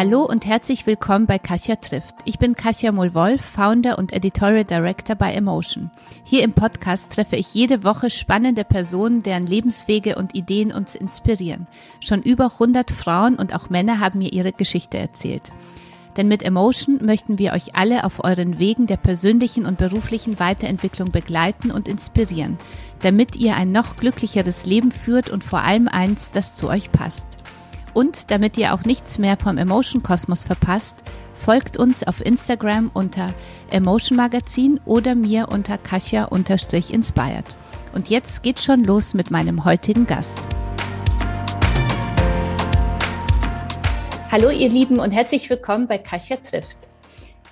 Hallo und herzlich willkommen bei Kasia trifft. Ich bin Kasia Mulwolf, Founder und Editorial Director bei Emotion. Hier im Podcast treffe ich jede Woche spannende Personen, deren Lebenswege und Ideen uns inspirieren. Schon über 100 Frauen und auch Männer haben mir ihre Geschichte erzählt. Denn mit Emotion möchten wir euch alle auf euren Wegen der persönlichen und beruflichen Weiterentwicklung begleiten und inspirieren, damit ihr ein noch glücklicheres Leben führt und vor allem eins, das zu euch passt. Und damit ihr auch nichts mehr vom Emotion Kosmos verpasst, folgt uns auf Instagram unter Emotion Magazin oder mir unter Kasia-inspired. Und jetzt geht's schon los mit meinem heutigen Gast. Hallo ihr Lieben und herzlich willkommen bei Kasia trifft.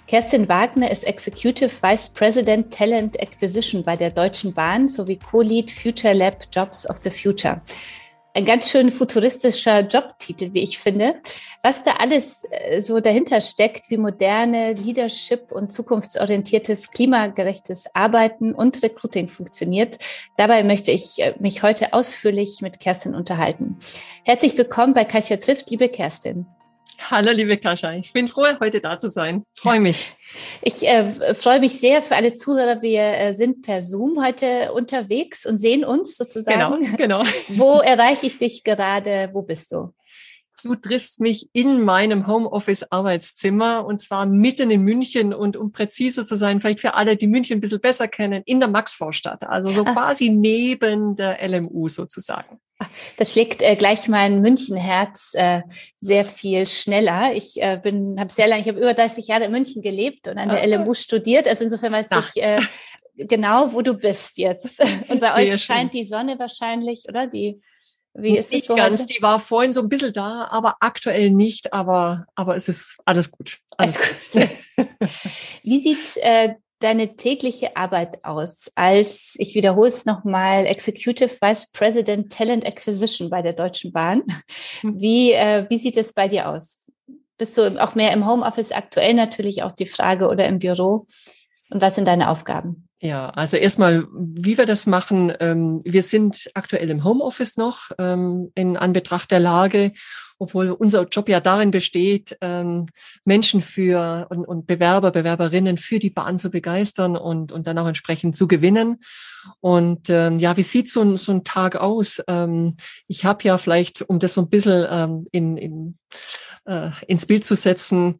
Kerstin Wagner ist Executive Vice President Talent Acquisition bei der Deutschen Bahn sowie Co-Lead Future Lab Jobs of the Future ein ganz schön futuristischer Jobtitel, wie ich finde. Was da alles äh, so dahinter steckt, wie moderne Leadership und zukunftsorientiertes, klimagerechtes Arbeiten und Recruiting funktioniert, dabei möchte ich äh, mich heute ausführlich mit Kerstin unterhalten. Herzlich willkommen bei Kasia trifft, liebe Kerstin. Hallo, liebe Kascha. Ich bin froh, heute da zu sein. Freue mich. Ich äh, freue mich sehr für alle Zuhörer. Wir äh, sind per Zoom heute unterwegs und sehen uns sozusagen. Genau, genau. Wo erreiche ich dich gerade? Wo bist du? Du triffst mich in meinem Homeoffice-Arbeitszimmer und zwar mitten in München und um präziser zu sein, vielleicht für alle, die München ein bisschen besser kennen, in der Maxvorstadt, also so ah. quasi neben der LMU sozusagen. Das schlägt äh, gleich mein Münchenherz äh, sehr viel schneller. Ich äh, bin, habe sehr lange, ich habe über 30 Jahre in München gelebt und an der LMU studiert. Also insofern weiß Ach. ich äh, genau, wo du bist jetzt. Und bei sehr euch schön. scheint die Sonne wahrscheinlich, oder? Die wie ist nicht es so ganz, heute? die war vorhin so ein bisschen da, aber aktuell nicht, aber, aber es ist alles gut. Alles, gut. Wie sieht äh, deine tägliche Arbeit aus als, ich wiederhole es nochmal, Executive Vice President Talent Acquisition bei der Deutschen Bahn? Hm. Wie, äh, wie sieht es bei dir aus? Bist du auch mehr im Homeoffice aktuell natürlich auch die Frage oder im Büro? Und was sind deine Aufgaben? Ja, also erstmal, wie wir das machen. Ähm, wir sind aktuell im Homeoffice noch ähm, in Anbetracht der Lage, obwohl unser Job ja darin besteht, ähm, Menschen für und, und Bewerber, Bewerberinnen für die Bahn zu begeistern und, und dann auch entsprechend zu gewinnen. Und ähm, ja, wie sieht so ein, so ein Tag aus? Ähm, ich habe ja vielleicht, um das so ein bisschen ähm, in, in, äh, ins Bild zu setzen,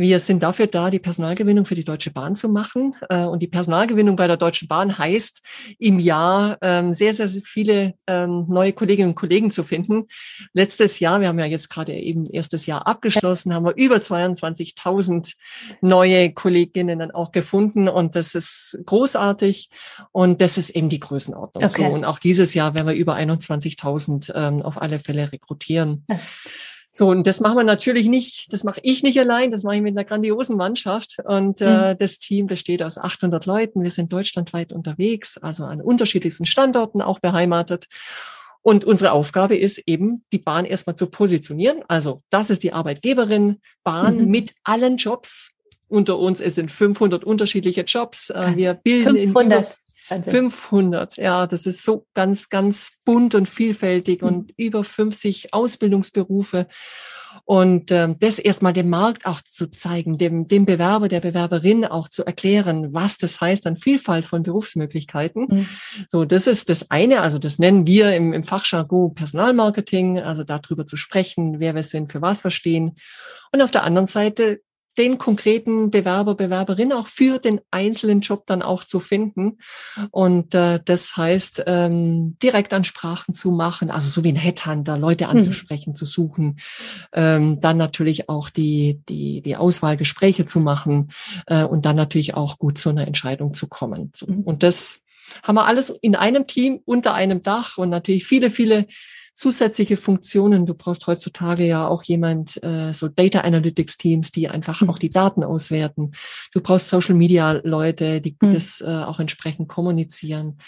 wir sind dafür da, die Personalgewinnung für die Deutsche Bahn zu machen. Äh, und die Personalgewinnung bei der Deutschen Bahn heißt, im Jahr ähm, sehr, sehr viele ähm, neue Kolleginnen und Kollegen zu finden. Letztes Jahr, wir haben ja jetzt gerade eben erstes Jahr abgeschlossen, haben wir über 22.000 neue Kolleginnen dann auch gefunden. Und das ist großartig. Und das ist eben die Größenordnung. Okay. So. Und auch dieses Jahr werden wir über 21.000 ähm, auf alle Fälle rekrutieren. So, und das machen wir natürlich nicht, das mache ich nicht allein, das mache ich mit einer grandiosen Mannschaft. Und äh, mhm. das Team besteht aus 800 Leuten. Wir sind deutschlandweit unterwegs, also an unterschiedlichsten Standorten auch beheimatet. Und unsere Aufgabe ist eben, die Bahn erstmal zu positionieren. Also das ist die Arbeitgeberin Bahn mhm. mit allen Jobs. Unter uns, es sind 500 unterschiedliche Jobs. Äh, wir bilden 500. in 500, ja, das ist so ganz, ganz bunt und vielfältig mhm. und über 50 Ausbildungsberufe. Und ähm, das erstmal dem Markt auch zu zeigen, dem, dem Bewerber, der Bewerberin auch zu erklären, was das heißt an Vielfalt von Berufsmöglichkeiten. Mhm. So, das ist das eine, also das nennen wir im, im Fachjargon Personalmarketing, also darüber zu sprechen, wer wir sind, für was wir stehen. Und auf der anderen Seite den konkreten Bewerber, Bewerberin auch für den einzelnen Job dann auch zu finden. Und äh, das heißt, ähm, Direktansprachen zu machen, also so wie ein Headhunter, Leute mhm. anzusprechen, mhm. zu suchen, ähm, dann natürlich auch die, die, die Auswahlgespräche zu machen äh, und dann natürlich auch gut zu einer Entscheidung zu kommen. Mhm. Und das haben wir alles in einem Team unter einem Dach und natürlich viele, viele zusätzliche Funktionen. Du brauchst heutzutage ja auch jemand, äh, so Data Analytics Teams, die einfach mhm. auch die Daten auswerten. Du brauchst Social Media Leute, die mhm. das äh, auch entsprechend kommunizieren.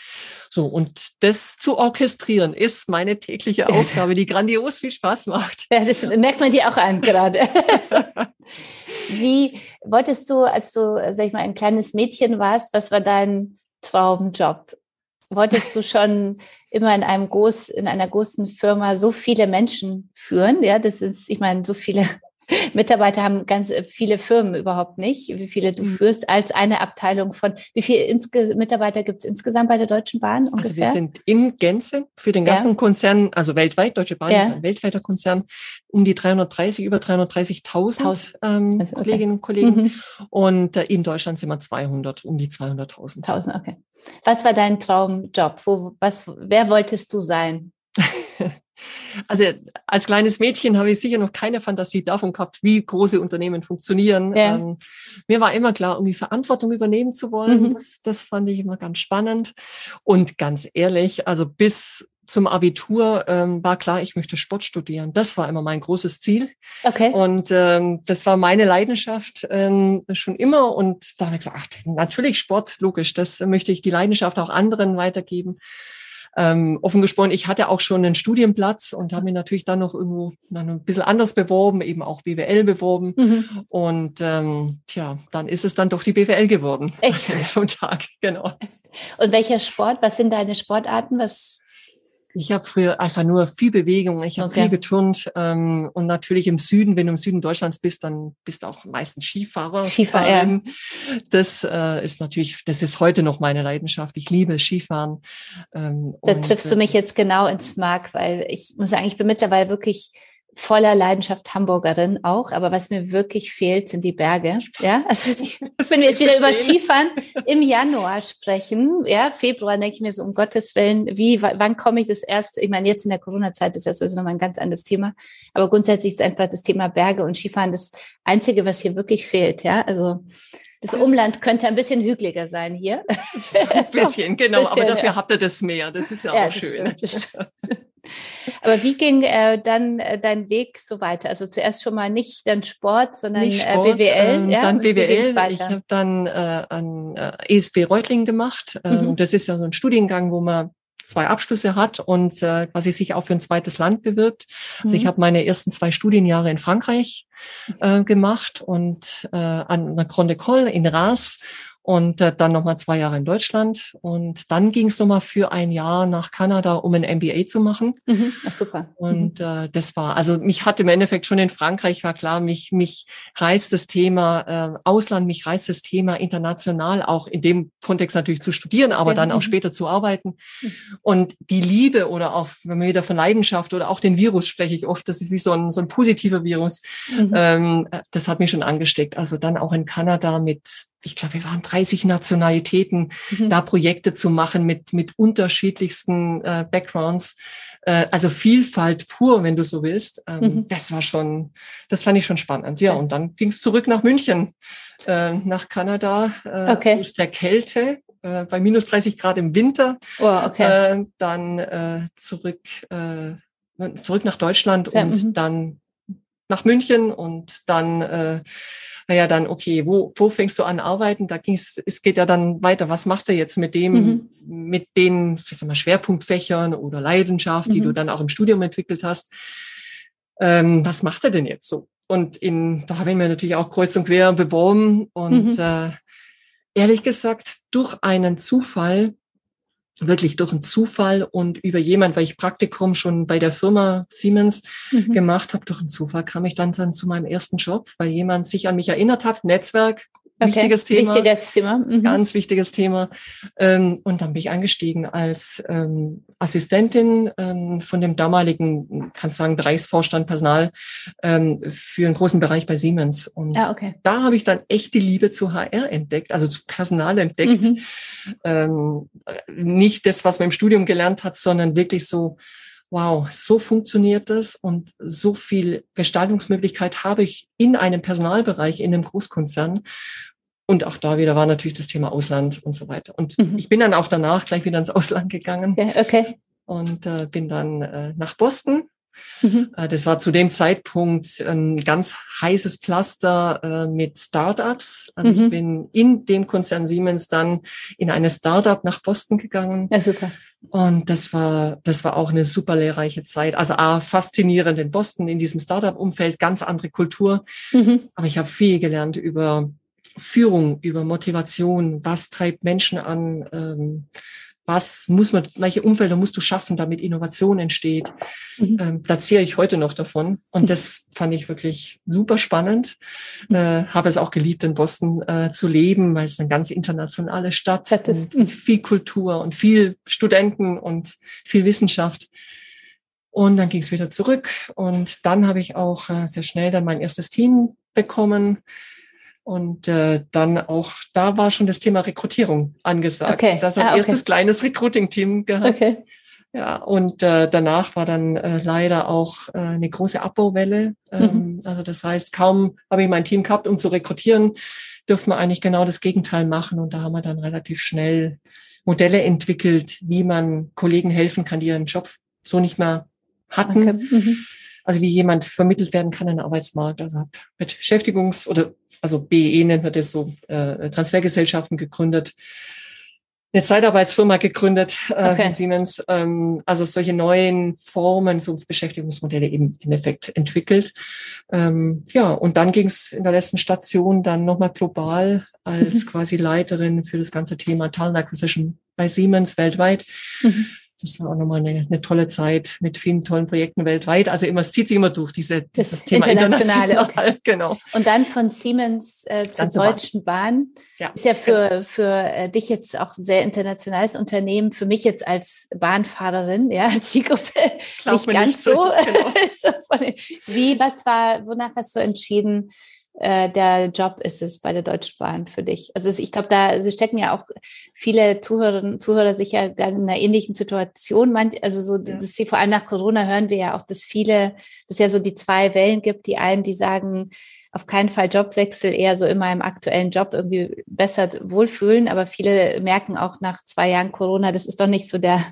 So, und das zu orchestrieren ist meine tägliche Aufgabe, die grandios viel Spaß macht. Ja, das merkt man dir auch an gerade. Wie wolltest du, als du, sag ich mal, ein kleines Mädchen warst, was war dein Traumjob? Wolltest du schon immer in einem groß, in einer großen Firma so viele Menschen führen? Ja, das ist, ich meine, so viele Mitarbeiter haben ganz äh, viele Firmen überhaupt nicht, wie viele du mhm. führst als eine Abteilung von, wie viele Mitarbeiter gibt es insgesamt bei der Deutschen Bahn ungefähr? Also wir sind in Gänze für den ganzen ja. Konzern, also weltweit, Deutsche Bahn ja. ist ein weltweiter Konzern, um die 330, über 330.000 ähm, also, okay. Kolleginnen und Kollegen. Mhm. Und äh, in Deutschland sind wir 200, um die 200.000. 1000, okay. Was war dein Traumjob? Wo, was, wer wolltest du sein? Also als kleines Mädchen habe ich sicher noch keine Fantasie davon gehabt, wie große Unternehmen funktionieren. Ja. Ähm, mir war immer klar, irgendwie Verantwortung übernehmen zu wollen. Mhm. Das, das fand ich immer ganz spannend. Und ganz ehrlich, also bis zum Abitur ähm, war klar, ich möchte Sport studieren. Das war immer mein großes Ziel. Okay. Und ähm, das war meine Leidenschaft ähm, schon immer. Und da habe ich gesagt, ach, natürlich Sport, logisch. Das möchte ich die Leidenschaft auch anderen weitergeben. Ähm, offen gesprochen, ich hatte auch schon einen Studienplatz und habe mich natürlich dann noch irgendwo dann ein bisschen anders beworben, eben auch BWL beworben. Mhm. Und ähm, tja, dann ist es dann doch die BWL geworden. Echt? Vom Tag, genau. Und welcher Sport? Was sind deine Sportarten? Was ich habe früher einfach nur viel Bewegung, ich habe okay. viel geturnt ähm, und natürlich im Süden, wenn du im Süden Deutschlands bist, dann bist du auch meistens Skifahrer. Skifahrer. Das äh, ist natürlich, das ist heute noch meine Leidenschaft. Ich liebe Skifahren. Ähm, da triffst du mich jetzt genau ins Mark, weil ich muss sagen, ich bin mittlerweile wirklich voller Leidenschaft Hamburgerin auch, aber was mir wirklich fehlt, sind die Berge. Ja, also die, wenn wir jetzt wieder über Skifahren im Januar sprechen, ja, Februar denke ich mir so um Gottes Willen, wie, wann komme ich das erst? Ich meine, jetzt in der Corona-Zeit ist das sowieso nochmal ein ganz anderes Thema, aber grundsätzlich ist einfach das Thema Berge und Skifahren das Einzige, was hier wirklich fehlt. Ja, also das Umland könnte ein bisschen hügeliger sein hier. Ein bisschen, genau, bisschen, aber dafür ja. habt ihr das Meer. Das ist ja, ja auch schön. Stimmt, Aber wie ging äh, dann äh, dein Weg so weiter? Also zuerst schon mal nicht dann Sport, sondern nicht äh, Sport, BWL. Ähm, ja? Dann BWL. Ich habe dann äh, an äh, ESB Reutlingen gemacht. Ähm, mhm. Das ist ja so ein Studiengang, wo man zwei Abschlüsse hat und äh, quasi sich auch für ein zweites Land bewirbt. Also mhm. ich habe meine ersten zwei Studienjahre in Frankreich äh, gemacht und äh, an der Grande École in Reims und äh, dann nochmal zwei Jahre in Deutschland. Und dann ging es nochmal für ein Jahr nach Kanada, um ein MBA zu machen. Mhm. Ach, super. Und mhm. äh, das war, also mich hat im Endeffekt schon in Frankreich, war klar, mich, mich reizt das Thema äh, Ausland, mich reizt das Thema international, auch in dem Kontext natürlich zu studieren, aber dann auch mhm. später zu arbeiten. Mhm. Und die Liebe oder auch, wenn man wieder von Leidenschaft oder auch den Virus spreche ich oft, das ist wie so ein, so ein positiver Virus. Mhm. Ähm, äh, das hat mich schon angesteckt. Also dann auch in Kanada mit ich glaube, wir waren 30 Nationalitäten, mhm. da Projekte zu machen mit, mit unterschiedlichsten äh, Backgrounds. Äh, also Vielfalt pur, wenn du so willst. Ähm, mhm. Das war schon, das fand ich schon spannend. Ja, und dann ging es zurück nach München, äh, nach Kanada, äh, okay. aus der Kälte, äh, bei minus 30 Grad im Winter. Oh, okay. äh, dann äh, zurück, äh, zurück nach Deutschland ja, und mhm. dann nach München und dann äh, naja, dann, okay, wo, wo fängst du an arbeiten? Da ging's, es geht ja dann weiter. Was machst du jetzt mit dem, mhm. mit den, ich sag mal, Schwerpunktfächern oder Leidenschaft, mhm. die du mhm. dann auch im Studium entwickelt hast? Ähm, was machst du denn jetzt so? Und in, da habe ich mir natürlich auch kreuz und quer beworben und mhm. äh, ehrlich gesagt, durch einen Zufall wirklich durch einen Zufall und über jemand, weil ich Praktikum schon bei der Firma Siemens mhm. gemacht habe, durch einen Zufall kam ich dann, dann zu meinem ersten Job, weil jemand sich an mich erinnert hat, Netzwerk, Okay. Wichtiges Thema. Wichtiges Thema. Mhm. Ganz wichtiges Thema. Ähm, und dann bin ich eingestiegen als ähm, Assistentin ähm, von dem damaligen, kannst sagen, Bereichsvorstand Personal ähm, für einen großen Bereich bei Siemens. Und ah, okay. da habe ich dann echt die Liebe zu HR entdeckt, also zu Personal entdeckt. Mhm. Ähm, nicht das, was man im Studium gelernt hat, sondern wirklich so, wow, so funktioniert das und so viel Gestaltungsmöglichkeit habe ich in einem Personalbereich, in einem Großkonzern. Und auch da wieder war natürlich das Thema Ausland und so weiter. Und mhm. ich bin dann auch danach gleich wieder ins Ausland gegangen. Okay. okay. Und äh, bin dann äh, nach Boston. Mhm. Äh, das war zu dem Zeitpunkt ein ganz heißes Pflaster äh, mit Startups. Also mhm. ich bin in dem Konzern Siemens dann in eine Startup nach Boston gegangen. Ja, super. Und das war, das war auch eine super lehrreiche Zeit. Also A, faszinierend in Boston, in diesem Startup-Umfeld, ganz andere Kultur. Mhm. Aber ich habe viel gelernt über Führung, über Motivation, was treibt Menschen an, ähm, was muss man, welche Umfelder musst du schaffen, damit Innovation entsteht. Mhm. Ähm, da ziehe ich heute noch davon. Und das fand ich wirklich super spannend. Mhm. Äh, habe es auch geliebt, in Boston äh, zu leben, weil es eine ganz internationale Stadt ist. Viel Kultur und viel Studenten und viel Wissenschaft. Und dann ging es wieder zurück. Und dann habe ich auch äh, sehr schnell dann mein erstes Team bekommen und äh, dann auch, da war schon das Thema Rekrutierung angesagt. Okay. Das ah, okay. erstes kleines Recruiting-Team gehabt. Okay. Ja, und äh, danach war dann äh, leider auch äh, eine große Abbauwelle. Ähm, mhm. Also das heißt, kaum habe ich mein Team gehabt, um zu rekrutieren, dürfen wir eigentlich genau das Gegenteil machen. Und da haben wir dann relativ schnell Modelle entwickelt, wie man Kollegen helfen kann, die ihren Job so nicht mehr hatten. Okay. Mhm. Also wie jemand vermittelt werden kann in den Arbeitsmarkt. Also habe Beschäftigungs- oder also BE nennt man das so, äh, Transfergesellschaften gegründet, eine Zeitarbeitsfirma gegründet, äh, okay. Siemens, ähm, also solche neuen Formen, so Beschäftigungsmodelle eben im Effekt entwickelt. Ähm, ja, und dann ging es in der letzten Station dann nochmal global als mhm. quasi Leiterin für das ganze Thema Talent Acquisition bei Siemens weltweit. Mhm das war auch nochmal eine, eine tolle Zeit mit vielen tollen Projekten weltweit. Also immer, es zieht sich immer durch, diese, dieses das Thema internationale. International. Okay. Genau. Und dann von Siemens äh, zur Deutschen Bahn. Bahn. Ja. Ist ja für, genau. für äh, dich jetzt auch ein sehr internationales Unternehmen, für mich jetzt als Bahnfahrerin, ja, Zielgruppe nicht ganz nicht so. Genau. Wie, was war, wonach hast du entschieden, äh, der Job ist es bei der Deutschen Bahn für dich? Also ich glaube, da sie stecken ja auch viele Zuhörerinnen Zuhörer sicher in einer ähnlichen Situation. Also so, ja. dass sie vor allem nach Corona hören wir ja auch, dass viele, dass es ja so die zwei Wellen gibt. Die einen, die sagen, auf keinen Fall Jobwechsel, eher so in meinem aktuellen Job irgendwie besser wohlfühlen. Aber viele merken auch nach zwei Jahren Corona, das ist doch nicht so der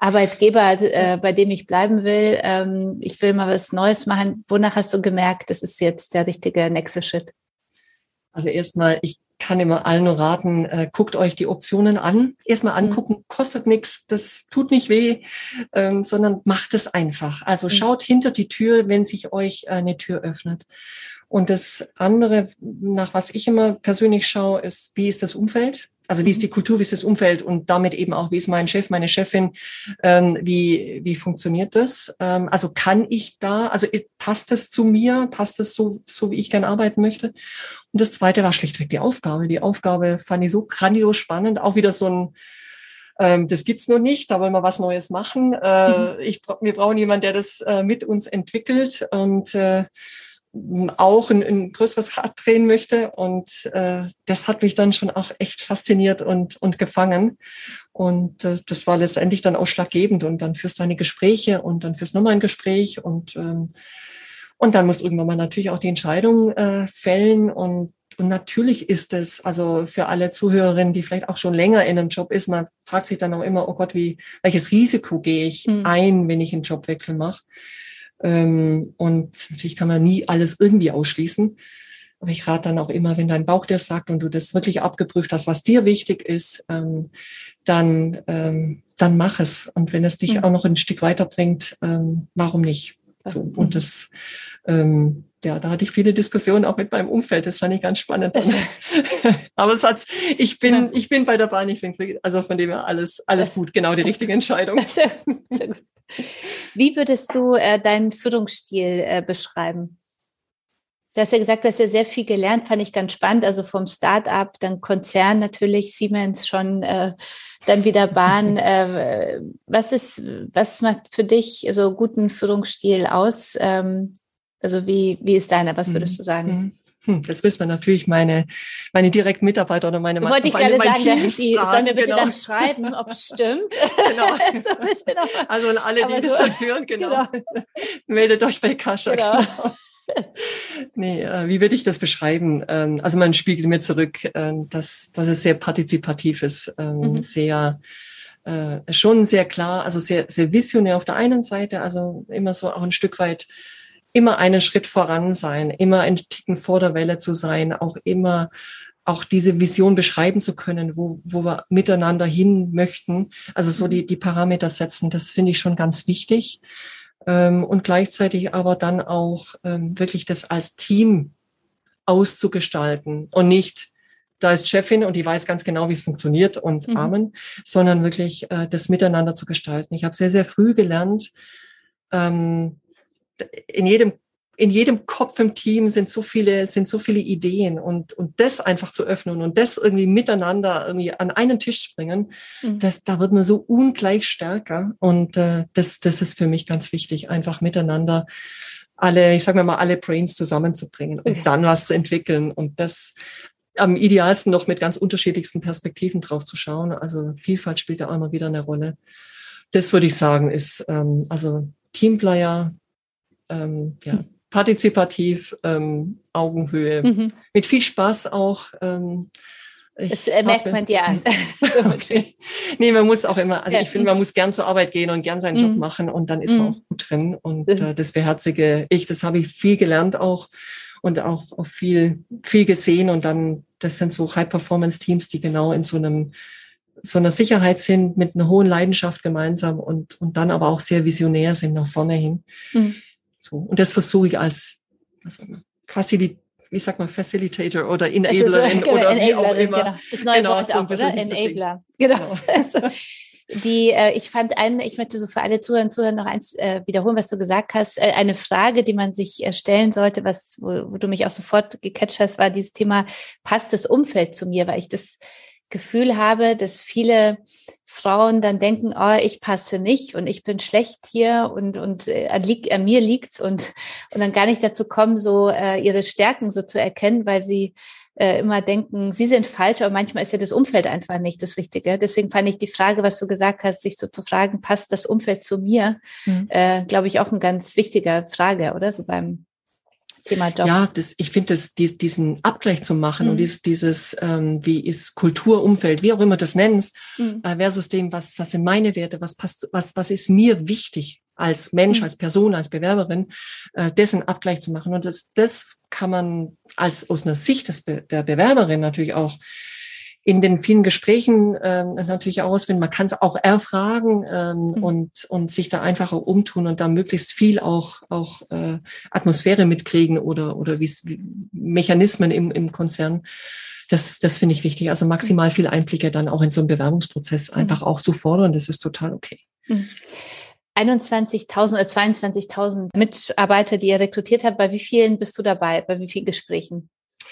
Arbeitgeber, äh, bei dem ich bleiben will. Ähm, ich will mal was Neues machen. Wonach hast du gemerkt, das ist jetzt der richtige nächste Schritt? Also erstmal, ich kann immer allen nur raten, äh, guckt euch die Optionen an. Erstmal mhm. angucken, mhm. kostet nichts, das tut nicht weh, ähm, sondern macht es einfach. Also mhm. schaut hinter die Tür, wenn sich euch eine Tür öffnet. Und das andere, nach was ich immer persönlich schaue, ist, wie ist das Umfeld? Also wie ist die. Kultur, wie ist das Umfeld und damit eben auch, wie ist mein Chef, meine Chefin, ähm, wie, wie funktioniert das? Ähm, also kann ich da, also passt das zu mir, passt das so, so wie ich gern arbeiten möchte? Und das zweite war schlichtweg die Aufgabe. Die Aufgabe fand ich so grandios spannend, auch wieder so ein, ähm, das gibt's noch nicht, da wollen wir was Neues machen. Äh, mhm. ich, wir brauchen jemanden, der das äh, mit uns entwickelt und äh, auch ein, ein größeres Rad drehen möchte. Und äh, das hat mich dann schon auch echt fasziniert und, und gefangen. Und äh, das war letztendlich dann ausschlaggebend. Und dann führst du eine Gespräche und dann führst du nochmal ein Gespräch. Und, ähm, und dann muss irgendwann mal natürlich auch die Entscheidung äh, fällen. Und, und natürlich ist es, also für alle Zuhörerinnen, die vielleicht auch schon länger in einem Job ist, man fragt sich dann auch immer, oh Gott, wie, welches Risiko gehe ich hm. ein, wenn ich einen Jobwechsel mache? Ähm, und natürlich kann man nie alles irgendwie ausschließen. Aber ich rate dann auch immer, wenn dein Bauch dir sagt und du das wirklich abgeprüft hast, was dir wichtig ist, ähm, dann, ähm, dann mach es. Und wenn es dich mhm. auch noch ein Stück weiterbringt, warum nicht? So, und das, ähm, ja, da hatte ich viele Diskussionen auch mit meinem Umfeld. Das fand ich ganz spannend. Aber es hat, ich bin, ja. ich bin bei der Bahn. Ich bin, also von dem her alles, alles gut. Genau die richtige Entscheidung. Wie würdest du äh, deinen Führungsstil äh, beschreiben? Du hast ja gesagt, du hast ja sehr viel gelernt, fand ich ganz spannend. Also vom Start-up, dann Konzern natürlich, Siemens schon, äh, dann wieder Bahn. Äh, was ist, was macht für dich so guten Führungsstil aus? Ähm, also wie, wie ist deiner? Was würdest du sagen? Mhm. Hm, das wissen wir natürlich meine, meine direkten Mitarbeiter oder meine Wollte ich gerade sagen, die, sollen wir bitte genau. dann schreiben, ob es stimmt. Genau. also an alle, die so, das dann hören, genau. genau. Meldet euch bei Kascha. Genau. genau. nee, äh, wie würde ich das beschreiben? Ähm, also man spiegelt mir zurück, äh, dass, dass es sehr partizipativ ist, ähm, mhm. sehr äh, schon sehr klar, also sehr, sehr visionär auf der einen Seite, also immer so auch ein Stück weit immer einen Schritt voran sein, immer ein Ticken vor der Welle zu sein, auch immer auch diese Vision beschreiben zu können, wo, wo wir miteinander hin möchten. Also so die, die Parameter setzen, das finde ich schon ganz wichtig. Ähm, und gleichzeitig aber dann auch ähm, wirklich das als Team auszugestalten und nicht da ist Chefin und die weiß ganz genau, wie es funktioniert und mhm. Amen, sondern wirklich äh, das Miteinander zu gestalten. Ich habe sehr, sehr früh gelernt, ähm, in jedem in jedem Kopf im Team sind so viele, sind so viele Ideen und, und das einfach zu öffnen und das irgendwie miteinander irgendwie an einen Tisch bringen, mhm. das, da wird man so ungleich stärker. Und äh, das, das ist für mich ganz wichtig, einfach miteinander alle, ich sage mal, alle Brains zusammenzubringen und dann was zu entwickeln. Und das am idealsten noch mit ganz unterschiedlichsten Perspektiven drauf zu schauen. Also Vielfalt spielt da auch immer wieder eine Rolle. Das würde ich sagen, ist ähm, also Teamplayer, ähm, ja, mhm partizipativ, ähm, Augenhöhe, mhm. mit viel Spaß auch. Ähm, ich das äh, merkt man dir an. okay. Nee, man muss auch immer, also ja. ich finde, man muss gern zur Arbeit gehen und gern seinen Job mhm. machen und dann ist man mhm. auch gut drin. Und äh, das beherzige ich, das habe ich viel gelernt auch und auch, auch viel, viel gesehen. Und dann, das sind so High-Performance-Teams, die genau in so einem so einer Sicherheit sind, mit einer hohen Leidenschaft gemeinsam und, und dann aber auch sehr visionär sind nach vorne hin. Mhm. So. Und das versuche ich als was sagt man, Facil wie sagt man, Facilitator oder Enablerin so, genau, oder wie auch immer. Genau. Das neue genau, Wort so auch, oder? Enabler. Genau. genau. Also, die, äh, ich fand einen, ich möchte so für alle Zuhörer und Zuhörer noch eins äh, wiederholen, was du gesagt hast. Äh, eine Frage, die man sich äh, stellen sollte, was, wo, wo du mich auch sofort gecatcht hast, war dieses Thema, passt das Umfeld zu mir? Weil ich das Gefühl habe, dass viele Frauen dann denken, oh, ich passe nicht und ich bin schlecht hier und, und äh, an, lieg, an mir liegt's und, und dann gar nicht dazu kommen, so äh, ihre Stärken so zu erkennen, weil sie äh, immer denken, sie sind falsch, aber manchmal ist ja das Umfeld einfach nicht das Richtige. Deswegen fand ich die Frage, was du gesagt hast, sich so zu fragen, passt das Umfeld zu mir, mhm. äh, glaube ich, auch eine ganz wichtige Frage, oder? So beim Thema Job. Ja, das, ich finde, dies, diesen Abgleich zu machen mhm. und dieses, dieses ähm, wie ist Kulturumfeld, wie auch immer das nennst, mhm. äh, versus dem, was, was sind meine Werte, was passt, was, was ist mir wichtig als Mensch, mhm. als Person, als Bewerberin, äh, dessen Abgleich zu machen. Und das, das kann man als aus einer Sicht des Be der Bewerberin natürlich auch in den vielen Gesprächen äh, natürlich ausfinden. Man kann es auch erfragen ähm, mhm. und, und sich da einfach auch umtun und da möglichst viel auch, auch äh, Atmosphäre mitkriegen oder, oder wie Mechanismen im, im Konzern. Das, das finde ich wichtig. Also maximal viel Einblicke dann auch in so einen Bewerbungsprozess mhm. einfach mhm. auch zu fordern. Das ist total okay. Mhm. 21.000 oder 22.000 Mitarbeiter, die ihr rekrutiert habt. Bei wie vielen bist du dabei? Bei wie vielen Gesprächen?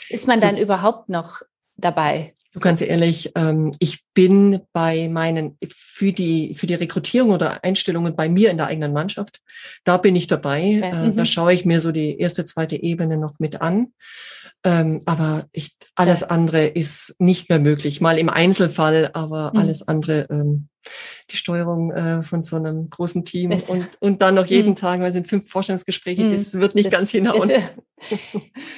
Ist man dann überhaupt noch dabei? Du ganz ehrlich, ähm, ich bin bei meinen, für die, für die Rekrutierung oder Einstellungen bei mir in der eigenen Mannschaft, da bin ich dabei. Ja. Äh, mhm. Da schaue ich mir so die erste, zweite Ebene noch mit an. Ähm, aber ich, alles ja. andere ist nicht mehr möglich. Mal im Einzelfall, aber mhm. alles andere, ähm, die Steuerung äh, von so einem großen Team und, und dann noch jeden mhm. Tag, weil es sind fünf Vorstellungsgespräche, mhm. das wird nicht das ganz hinhauen. Ist,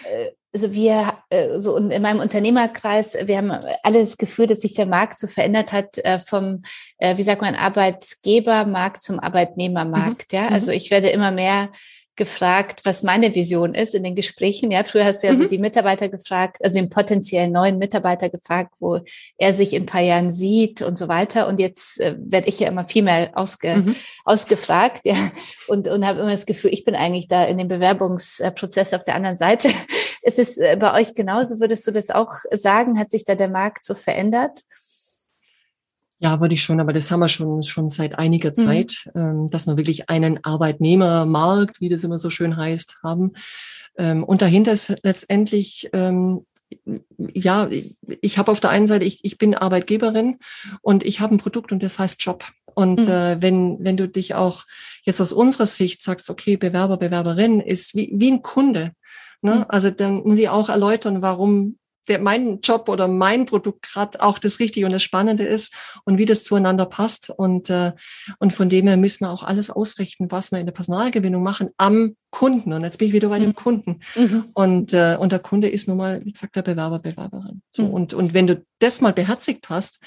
äh, also wir, äh, so in meinem Unternehmerkreis, wir haben alle das Gefühl, dass sich der Markt so verändert hat äh, vom, äh, wie sagt man, Arbeitgebermarkt zum Arbeitnehmermarkt. Mhm. Ja, also mhm. ich werde immer mehr gefragt, was meine Vision ist in den Gesprächen. Ja, früher hast du ja mhm. so die Mitarbeiter gefragt, also den potenziellen neuen Mitarbeiter gefragt, wo er sich in ein paar Jahren sieht und so weiter. Und jetzt äh, werde ich ja immer viel mehr ausge, mhm. ausgefragt, ja, und, und habe immer das Gefühl, ich bin eigentlich da in dem Bewerbungsprozess auf der anderen Seite. Ist es äh, bei euch genauso? Würdest du das auch sagen? Hat sich da der Markt so verändert? Ja, würde ich schon, aber das haben wir schon, schon seit einiger mhm. Zeit, ähm, dass wir wirklich einen Arbeitnehmermarkt, wie das immer so schön heißt, haben. Ähm, und dahinter ist letztendlich, ähm, ja, ich habe auf der einen Seite, ich, ich bin Arbeitgeberin und ich habe ein Produkt und das heißt Job. Und mhm. äh, wenn, wenn du dich auch jetzt aus unserer Sicht sagst, okay, Bewerber, Bewerberin ist wie, wie ein Kunde. Ne? Mhm. Also dann muss ich auch erläutern, warum der, mein Job oder mein Produkt gerade auch das Richtige und das Spannende ist und wie das zueinander passt. Und, äh, und von dem her müssen wir auch alles ausrichten, was wir in der Personalgewinnung machen, am Kunden. Und jetzt bin ich wieder bei dem mhm. Kunden. Mhm. Und, äh, und der Kunde ist nun mal, wie gesagt, der Bewerber, Bewerberin. So, mhm. und, und wenn du das mal beherzigt hast,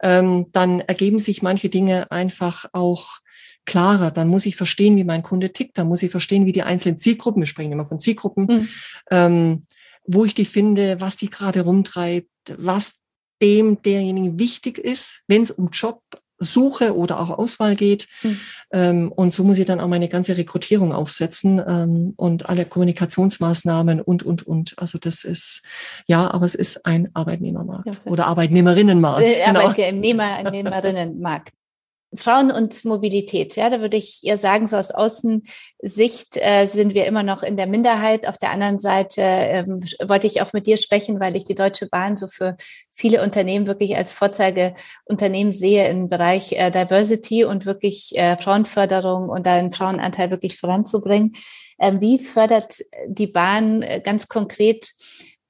ähm, dann ergeben sich manche Dinge einfach auch klarer. Dann muss ich verstehen, wie mein Kunde tickt. Dann muss ich verstehen, wie die einzelnen Zielgruppen, wir sprechen immer von Zielgruppen, mhm. ähm, wo ich die finde, was die gerade rumtreibt, was dem derjenigen wichtig ist, wenn es um Job Suche oder auch Auswahl geht. Mhm. Ähm, und so muss ich dann auch meine ganze Rekrutierung aufsetzen ähm, und alle Kommunikationsmaßnahmen und, und, und. Also das ist, ja, aber es ist ein Arbeitnehmermarkt ja, oder Arbeitnehmerinnenmarkt. Äh, genau. Arbeitnehmer, Arbeitnehmerinnenmarkt. Frauen und Mobilität, ja, da würde ich eher sagen, so aus Außensicht äh, sind wir immer noch in der Minderheit. Auf der anderen Seite ähm, wollte ich auch mit dir sprechen, weil ich die Deutsche Bahn so für viele Unternehmen wirklich als Vorzeigeunternehmen sehe im Bereich äh, Diversity und wirklich äh, Frauenförderung und einen Frauenanteil wirklich voranzubringen. Ähm, wie fördert die Bahn äh, ganz konkret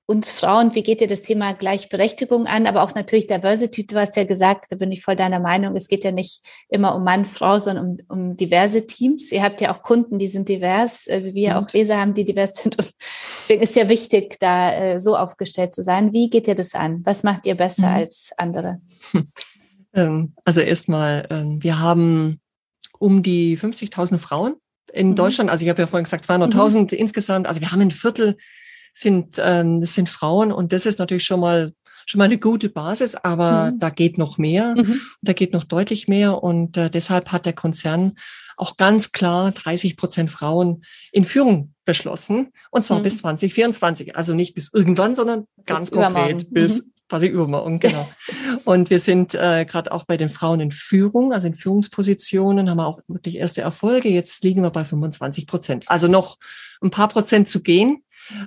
uns Frauen, wie geht ihr das Thema Gleichberechtigung an, aber auch natürlich Diversity, du hast ja gesagt, da bin ich voll deiner Meinung, es geht ja nicht immer um Mann, Frau, sondern um, um diverse Teams. Ihr habt ja auch Kunden, die sind divers, äh, wie wir mhm. auch Leser haben, die divers sind. Und deswegen ist ja wichtig, da äh, so aufgestellt zu sein. Wie geht ihr das an? Was macht ihr besser mhm. als andere? Ähm, also erstmal, ähm, wir haben um die 50.000 Frauen in mhm. Deutschland. Also ich habe ja vorhin gesagt 200.000 mhm. insgesamt. Also wir haben ein Viertel sind, ähm, das sind Frauen und das ist natürlich schon mal schon mal eine gute Basis, aber mhm. da geht noch mehr, mhm. da geht noch deutlich mehr und äh, deshalb hat der Konzern auch ganz klar 30 Prozent Frauen in Führung beschlossen und zwar mhm. bis 2024, also nicht bis irgendwann, sondern ganz bis konkret bis mhm. Quasi übermorgen, genau. und wir sind äh, gerade auch bei den Frauen in Führung, also in Führungspositionen, haben wir auch wirklich erste Erfolge. Jetzt liegen wir bei 25 Prozent. Also noch ein paar Prozent zu gehen.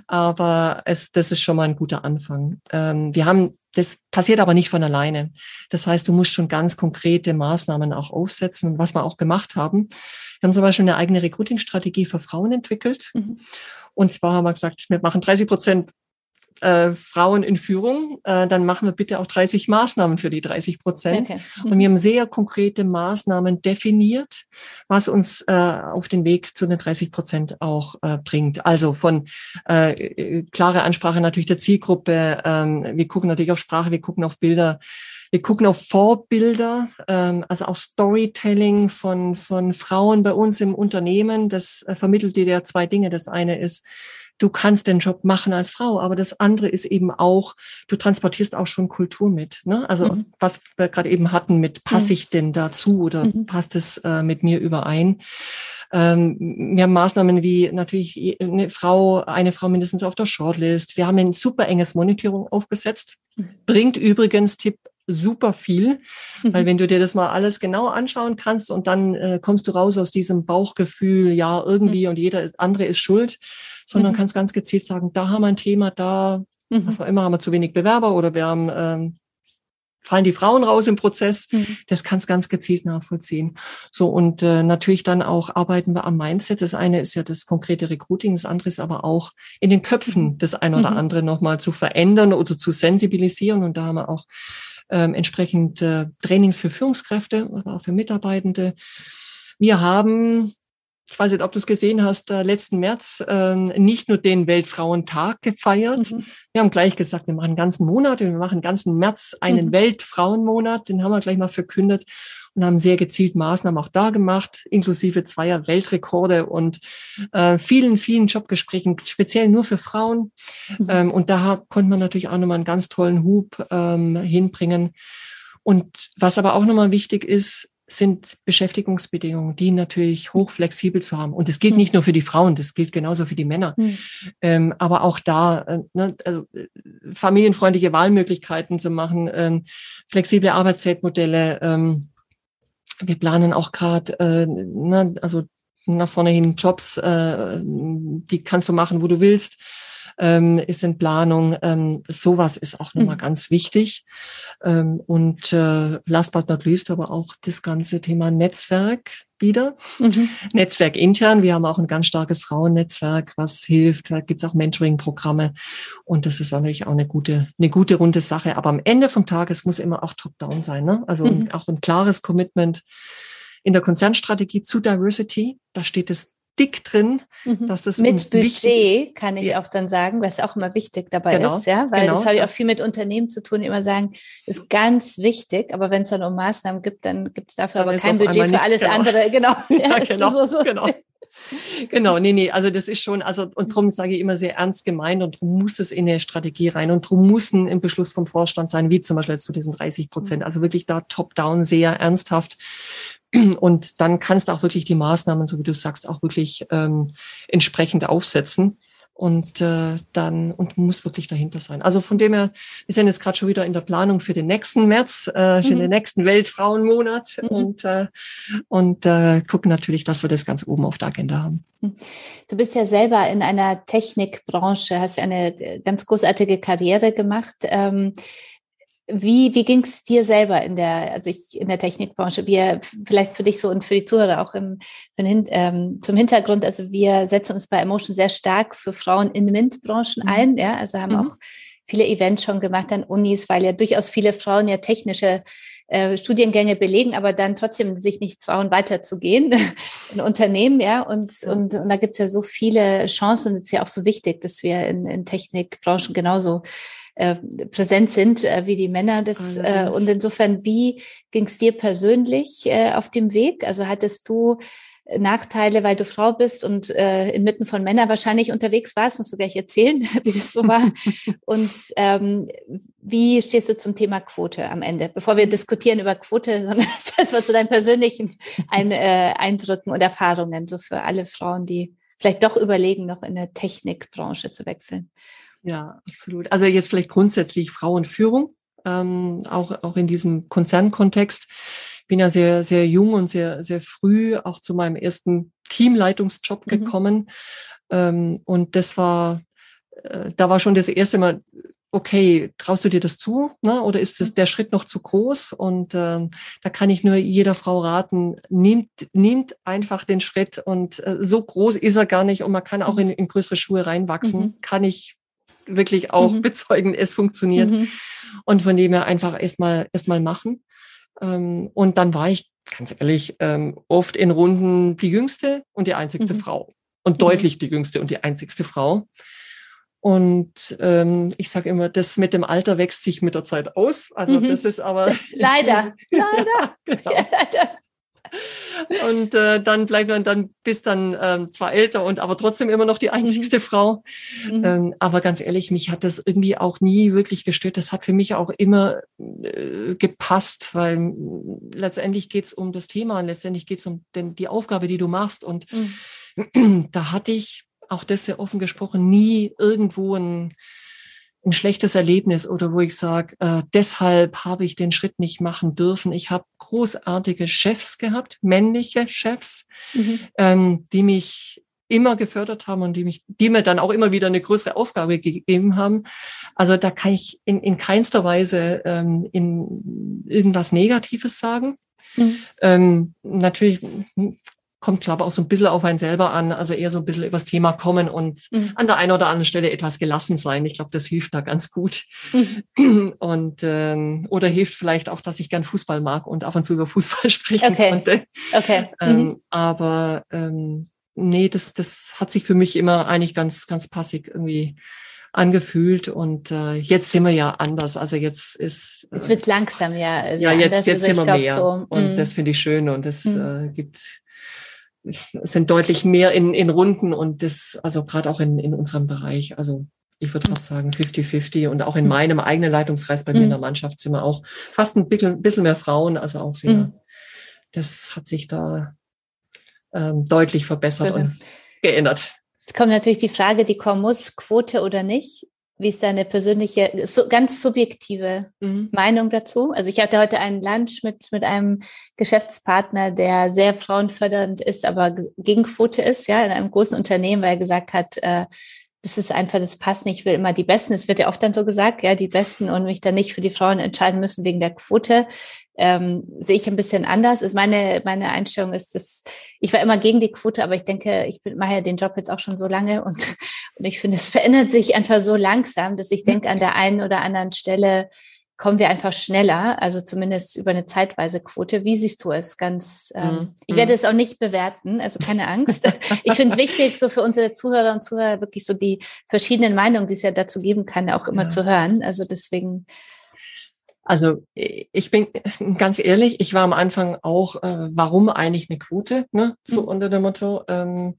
Aber es, das ist schon mal ein guter Anfang. Ähm, wir haben, das passiert aber nicht von alleine. Das heißt, du musst schon ganz konkrete Maßnahmen auch aufsetzen, was wir auch gemacht haben. Wir haben zum Beispiel eine eigene Recruiting-Strategie für Frauen entwickelt. Mhm. Und zwar haben wir gesagt, wir machen 30 Prozent äh, Frauen in Führung, äh, dann machen wir bitte auch 30 Maßnahmen für die 30 Prozent. Okay. Mhm. Und wir haben sehr konkrete Maßnahmen definiert, was uns äh, auf den Weg zu den 30 Prozent auch äh, bringt. Also von äh, klare Ansprache natürlich der Zielgruppe. Ähm, wir gucken natürlich auf Sprache, wir gucken auf Bilder. Wir gucken auf Vorbilder, ähm, also auch Storytelling von, von Frauen bei uns im Unternehmen. Das äh, vermittelt dir ja zwei Dinge. Das eine ist, du kannst den Job machen als Frau, aber das andere ist eben auch, du transportierst auch schon Kultur mit. Ne? Also mhm. was wir gerade eben hatten mit, passe mhm. ich denn dazu oder mhm. passt es äh, mit mir überein? Ähm, wir haben Maßnahmen wie natürlich eine Frau, eine Frau mindestens auf der Shortlist. Wir haben ein super enges Monitoring aufgesetzt. Mhm. Bringt übrigens Tipp super viel, mhm. weil wenn du dir das mal alles genau anschauen kannst und dann äh, kommst du raus aus diesem Bauchgefühl, ja, irgendwie mhm. und jeder ist, andere ist schuld, sondern mhm. kannst ganz gezielt sagen, da haben wir ein Thema, da, mhm. was auch immer, haben wir zu wenig Bewerber oder wir haben, ähm, fallen die Frauen raus im Prozess. Mhm. Das kannst ganz gezielt nachvollziehen. So und äh, natürlich dann auch arbeiten wir am Mindset. Das eine ist ja das konkrete Recruiting, das andere ist aber auch in den Köpfen mhm. das eine oder mhm. andere nochmal zu verändern oder zu sensibilisieren. Und da haben wir auch ähm, entsprechend äh, Trainings für Führungskräfte, aber auch für Mitarbeitende. Wir haben ich weiß nicht, ob du es gesehen hast, äh, letzten März äh, nicht nur den Weltfrauentag gefeiert. Mhm. Wir haben gleich gesagt, wir machen einen ganzen Monat, wir machen einen ganzen März einen mhm. Weltfrauenmonat, den haben wir gleich mal verkündet und haben sehr gezielt Maßnahmen auch da gemacht, inklusive zweier Weltrekorde und äh, vielen, vielen Jobgesprächen, speziell nur für Frauen. Mhm. Ähm, und da konnte man natürlich auch nochmal einen ganz tollen Hub ähm, hinbringen. Und was aber auch nochmal wichtig ist, sind Beschäftigungsbedingungen, die natürlich hochflexibel zu haben. Und das gilt nicht nur für die Frauen, das gilt genauso für die Männer. Mhm. Ähm, aber auch da, äh, ne, also äh, familienfreundliche Wahlmöglichkeiten zu machen, ähm, flexible Arbeitszeitmodelle. Ähm, wir planen auch gerade, äh, ne, also nach vorne hin Jobs, äh, die kannst du machen, wo du willst ähm, ist in Planung. Ähm, sowas ist auch nochmal mhm. ganz wichtig. Ähm, und äh, last but not least aber auch das ganze Thema Netzwerk wieder. Mhm. Netzwerk intern. Wir haben auch ein ganz starkes Frauennetzwerk, was hilft. Da gibt's auch Mentoring-Programme. Und das ist natürlich auch eine gute, eine gute runde Sache. Aber am Ende vom Tag, es muss immer auch top-down sein. Ne? Also mhm. auch ein klares Commitment in der Konzernstrategie zu Diversity. Da steht es dick drin, mhm. dass das mit Budget kann ich ja. auch dann sagen, was auch immer wichtig dabei genau. ist, ja, weil genau. das habe ich auch viel mit Unternehmen zu tun, die immer sagen, ist ganz wichtig, aber wenn es dann um Maßnahmen gibt, dann gibt es dafür dann aber kein Budget für alles genau. andere, genau. Ja, genau, so, so. genau. genau, nee, nee, also das ist schon, also und darum sage ich immer sehr ernst gemeint und darum muss es in eine Strategie rein und darum muss ein Beschluss vom Vorstand sein, wie zum Beispiel jetzt zu diesen 30 Prozent. Mhm. Also wirklich da top-down sehr ernsthaft. Und dann kannst du auch wirklich die Maßnahmen, so wie du sagst, auch wirklich ähm, entsprechend aufsetzen und äh, dann und muss wirklich dahinter sein. Also von dem her, wir sind jetzt gerade schon wieder in der Planung für den nächsten März, äh, für mhm. den nächsten Weltfrauenmonat mhm. und äh, und äh, gucken natürlich, dass wir das ganz oben auf der Agenda haben. Mhm. Du bist ja selber in einer Technikbranche, hast eine ganz großartige Karriere gemacht. Ähm, wie, wie ging es dir selber in der, also ich in der Technikbranche? Wir, vielleicht für dich so und für die Zuhörer auch im, ähm, zum Hintergrund. Also wir setzen uns bei Emotion sehr stark für Frauen in MINT-Branchen mhm. ein, ja, also haben mhm. auch viele Events schon gemacht an Unis, weil ja durchaus viele Frauen ja technische äh, Studiengänge belegen, aber dann trotzdem sich nicht trauen, weiterzugehen in Unternehmen, ja. Und, ja. und, und da gibt's ja so viele Chancen. Es ist ja auch so wichtig, dass wir in, in Technikbranchen genauso äh, präsent sind äh, wie die Männer. Das, äh, und insofern, wie ging es dir persönlich äh, auf dem Weg? Also hattest du Nachteile, weil du Frau bist und äh, inmitten von Männern wahrscheinlich unterwegs warst, musst du gleich erzählen, wie das so war. und ähm, wie stehst du zum Thema Quote am Ende? Bevor wir diskutieren über Quote, sondern das war zu deinen persönlichen Ein, äh, Eindrücken und Erfahrungen, so für alle Frauen, die vielleicht doch überlegen, noch in eine Technikbranche zu wechseln. Ja, absolut. Also jetzt vielleicht grundsätzlich Frauenführung, ähm, auch, auch in diesem Konzernkontext. Ich bin ja sehr, sehr jung und sehr, sehr früh auch zu meinem ersten Teamleitungsjob mhm. gekommen. Ähm, und das war, äh, da war schon das erste Mal, okay, traust du dir das zu? Ne? Oder ist das mhm. der Schritt noch zu groß? Und äh, da kann ich nur jeder Frau raten, nimmt, nimmt einfach den Schritt und äh, so groß ist er gar nicht und man kann auch mhm. in, in größere Schuhe reinwachsen. Mhm. Kann ich wirklich auch mhm. bezeugen, es funktioniert. Mhm. Und von dem her einfach erstmal erstmal machen. Ähm, und dann war ich, ganz ehrlich, ähm, oft in Runden die jüngste und die einzigste mhm. Frau. Und mhm. deutlich die jüngste und die einzigste Frau. Und ähm, ich sage immer, das mit dem Alter wächst sich mit der Zeit aus. Also mhm. das ist aber leider, leider, ja, genau. ja, leider. Und äh, dann bleibt man dann bis dann ähm, zwar älter und aber trotzdem immer noch die mhm. einzigste mhm. Frau. Mhm. Ähm, aber ganz ehrlich, mich hat das irgendwie auch nie wirklich gestört. Das hat für mich auch immer äh, gepasst, weil letztendlich geht's um das Thema und letztendlich geht's um den, die Aufgabe, die du machst. Und mhm. da hatte ich auch das sehr offen gesprochen nie irgendwo ein ein schlechtes Erlebnis oder wo ich sage, äh, deshalb habe ich den Schritt nicht machen dürfen. Ich habe großartige Chefs gehabt, männliche Chefs, mhm. ähm, die mich immer gefördert haben und die mich, die mir dann auch immer wieder eine größere Aufgabe gegeben haben. Also da kann ich in, in keinster Weise ähm, in irgendwas Negatives sagen. Mhm. Ähm, natürlich kommt, glaube ich, auch so ein bisschen auf einen selber an, also eher so ein bisschen übers Thema kommen und mhm. an der einen oder anderen Stelle etwas gelassen sein. Ich glaube, das hilft da ganz gut. Mhm. Und ähm, oder hilft vielleicht auch, dass ich gern Fußball mag und ab und zu über Fußball sprechen okay. konnte. Okay. Ähm, mhm. aber ähm, nee, das, das hat sich für mich immer eigentlich ganz, ganz passig irgendwie angefühlt und äh, jetzt sind wir ja anders. Also jetzt ist äh, jetzt wird langsam ja. Ja, jetzt jetzt also sind wir mehr so, und mm. das finde ich schön und es mm. äh, gibt sind deutlich mehr in, in Runden und das, also gerade auch in, in unserem Bereich. Also ich würde fast sagen 50-50 und auch in meinem eigenen Leitungskreis bei mir in der Mannschaft sind wir auch fast ein bisschen, bisschen mehr Frauen, also auch sehr, mhm. das hat sich da ähm, deutlich verbessert und geändert. Jetzt kommt natürlich die Frage, die kommen muss, Quote oder nicht. Wie ist deine persönliche, so ganz subjektive mhm. Meinung dazu? Also ich hatte heute einen Lunch mit, mit einem Geschäftspartner, der sehr frauenfördernd ist, aber gegen Quote ist, ja, in einem großen Unternehmen, weil er gesagt hat, äh, das ist einfach, das passt nicht, ich will immer die Besten. Es wird ja oft dann so gesagt, ja, die Besten und mich dann nicht für die Frauen entscheiden müssen wegen der Quote. Ähm, sehe ich ein bisschen anders. Ist meine, meine Einstellung ist, dass ich war immer gegen die Quote, aber ich denke, ich mache ja den Job jetzt auch schon so lange und, und ich finde, es verändert sich einfach so langsam, dass ich denke, an der einen oder anderen Stelle kommen wir einfach schneller, also zumindest über eine zeitweise Quote. Wie siehst du es? Ganz, ähm, mm. ich werde es auch nicht bewerten, also keine Angst. ich finde es wichtig, so für unsere Zuhörer und Zuhörer wirklich so die verschiedenen Meinungen, die es ja dazu geben kann, auch immer ja. zu hören. Also deswegen. Also ich bin ganz ehrlich, ich war am Anfang auch, äh, warum eigentlich eine Quote, ne? so mhm. unter dem Motto. Ähm,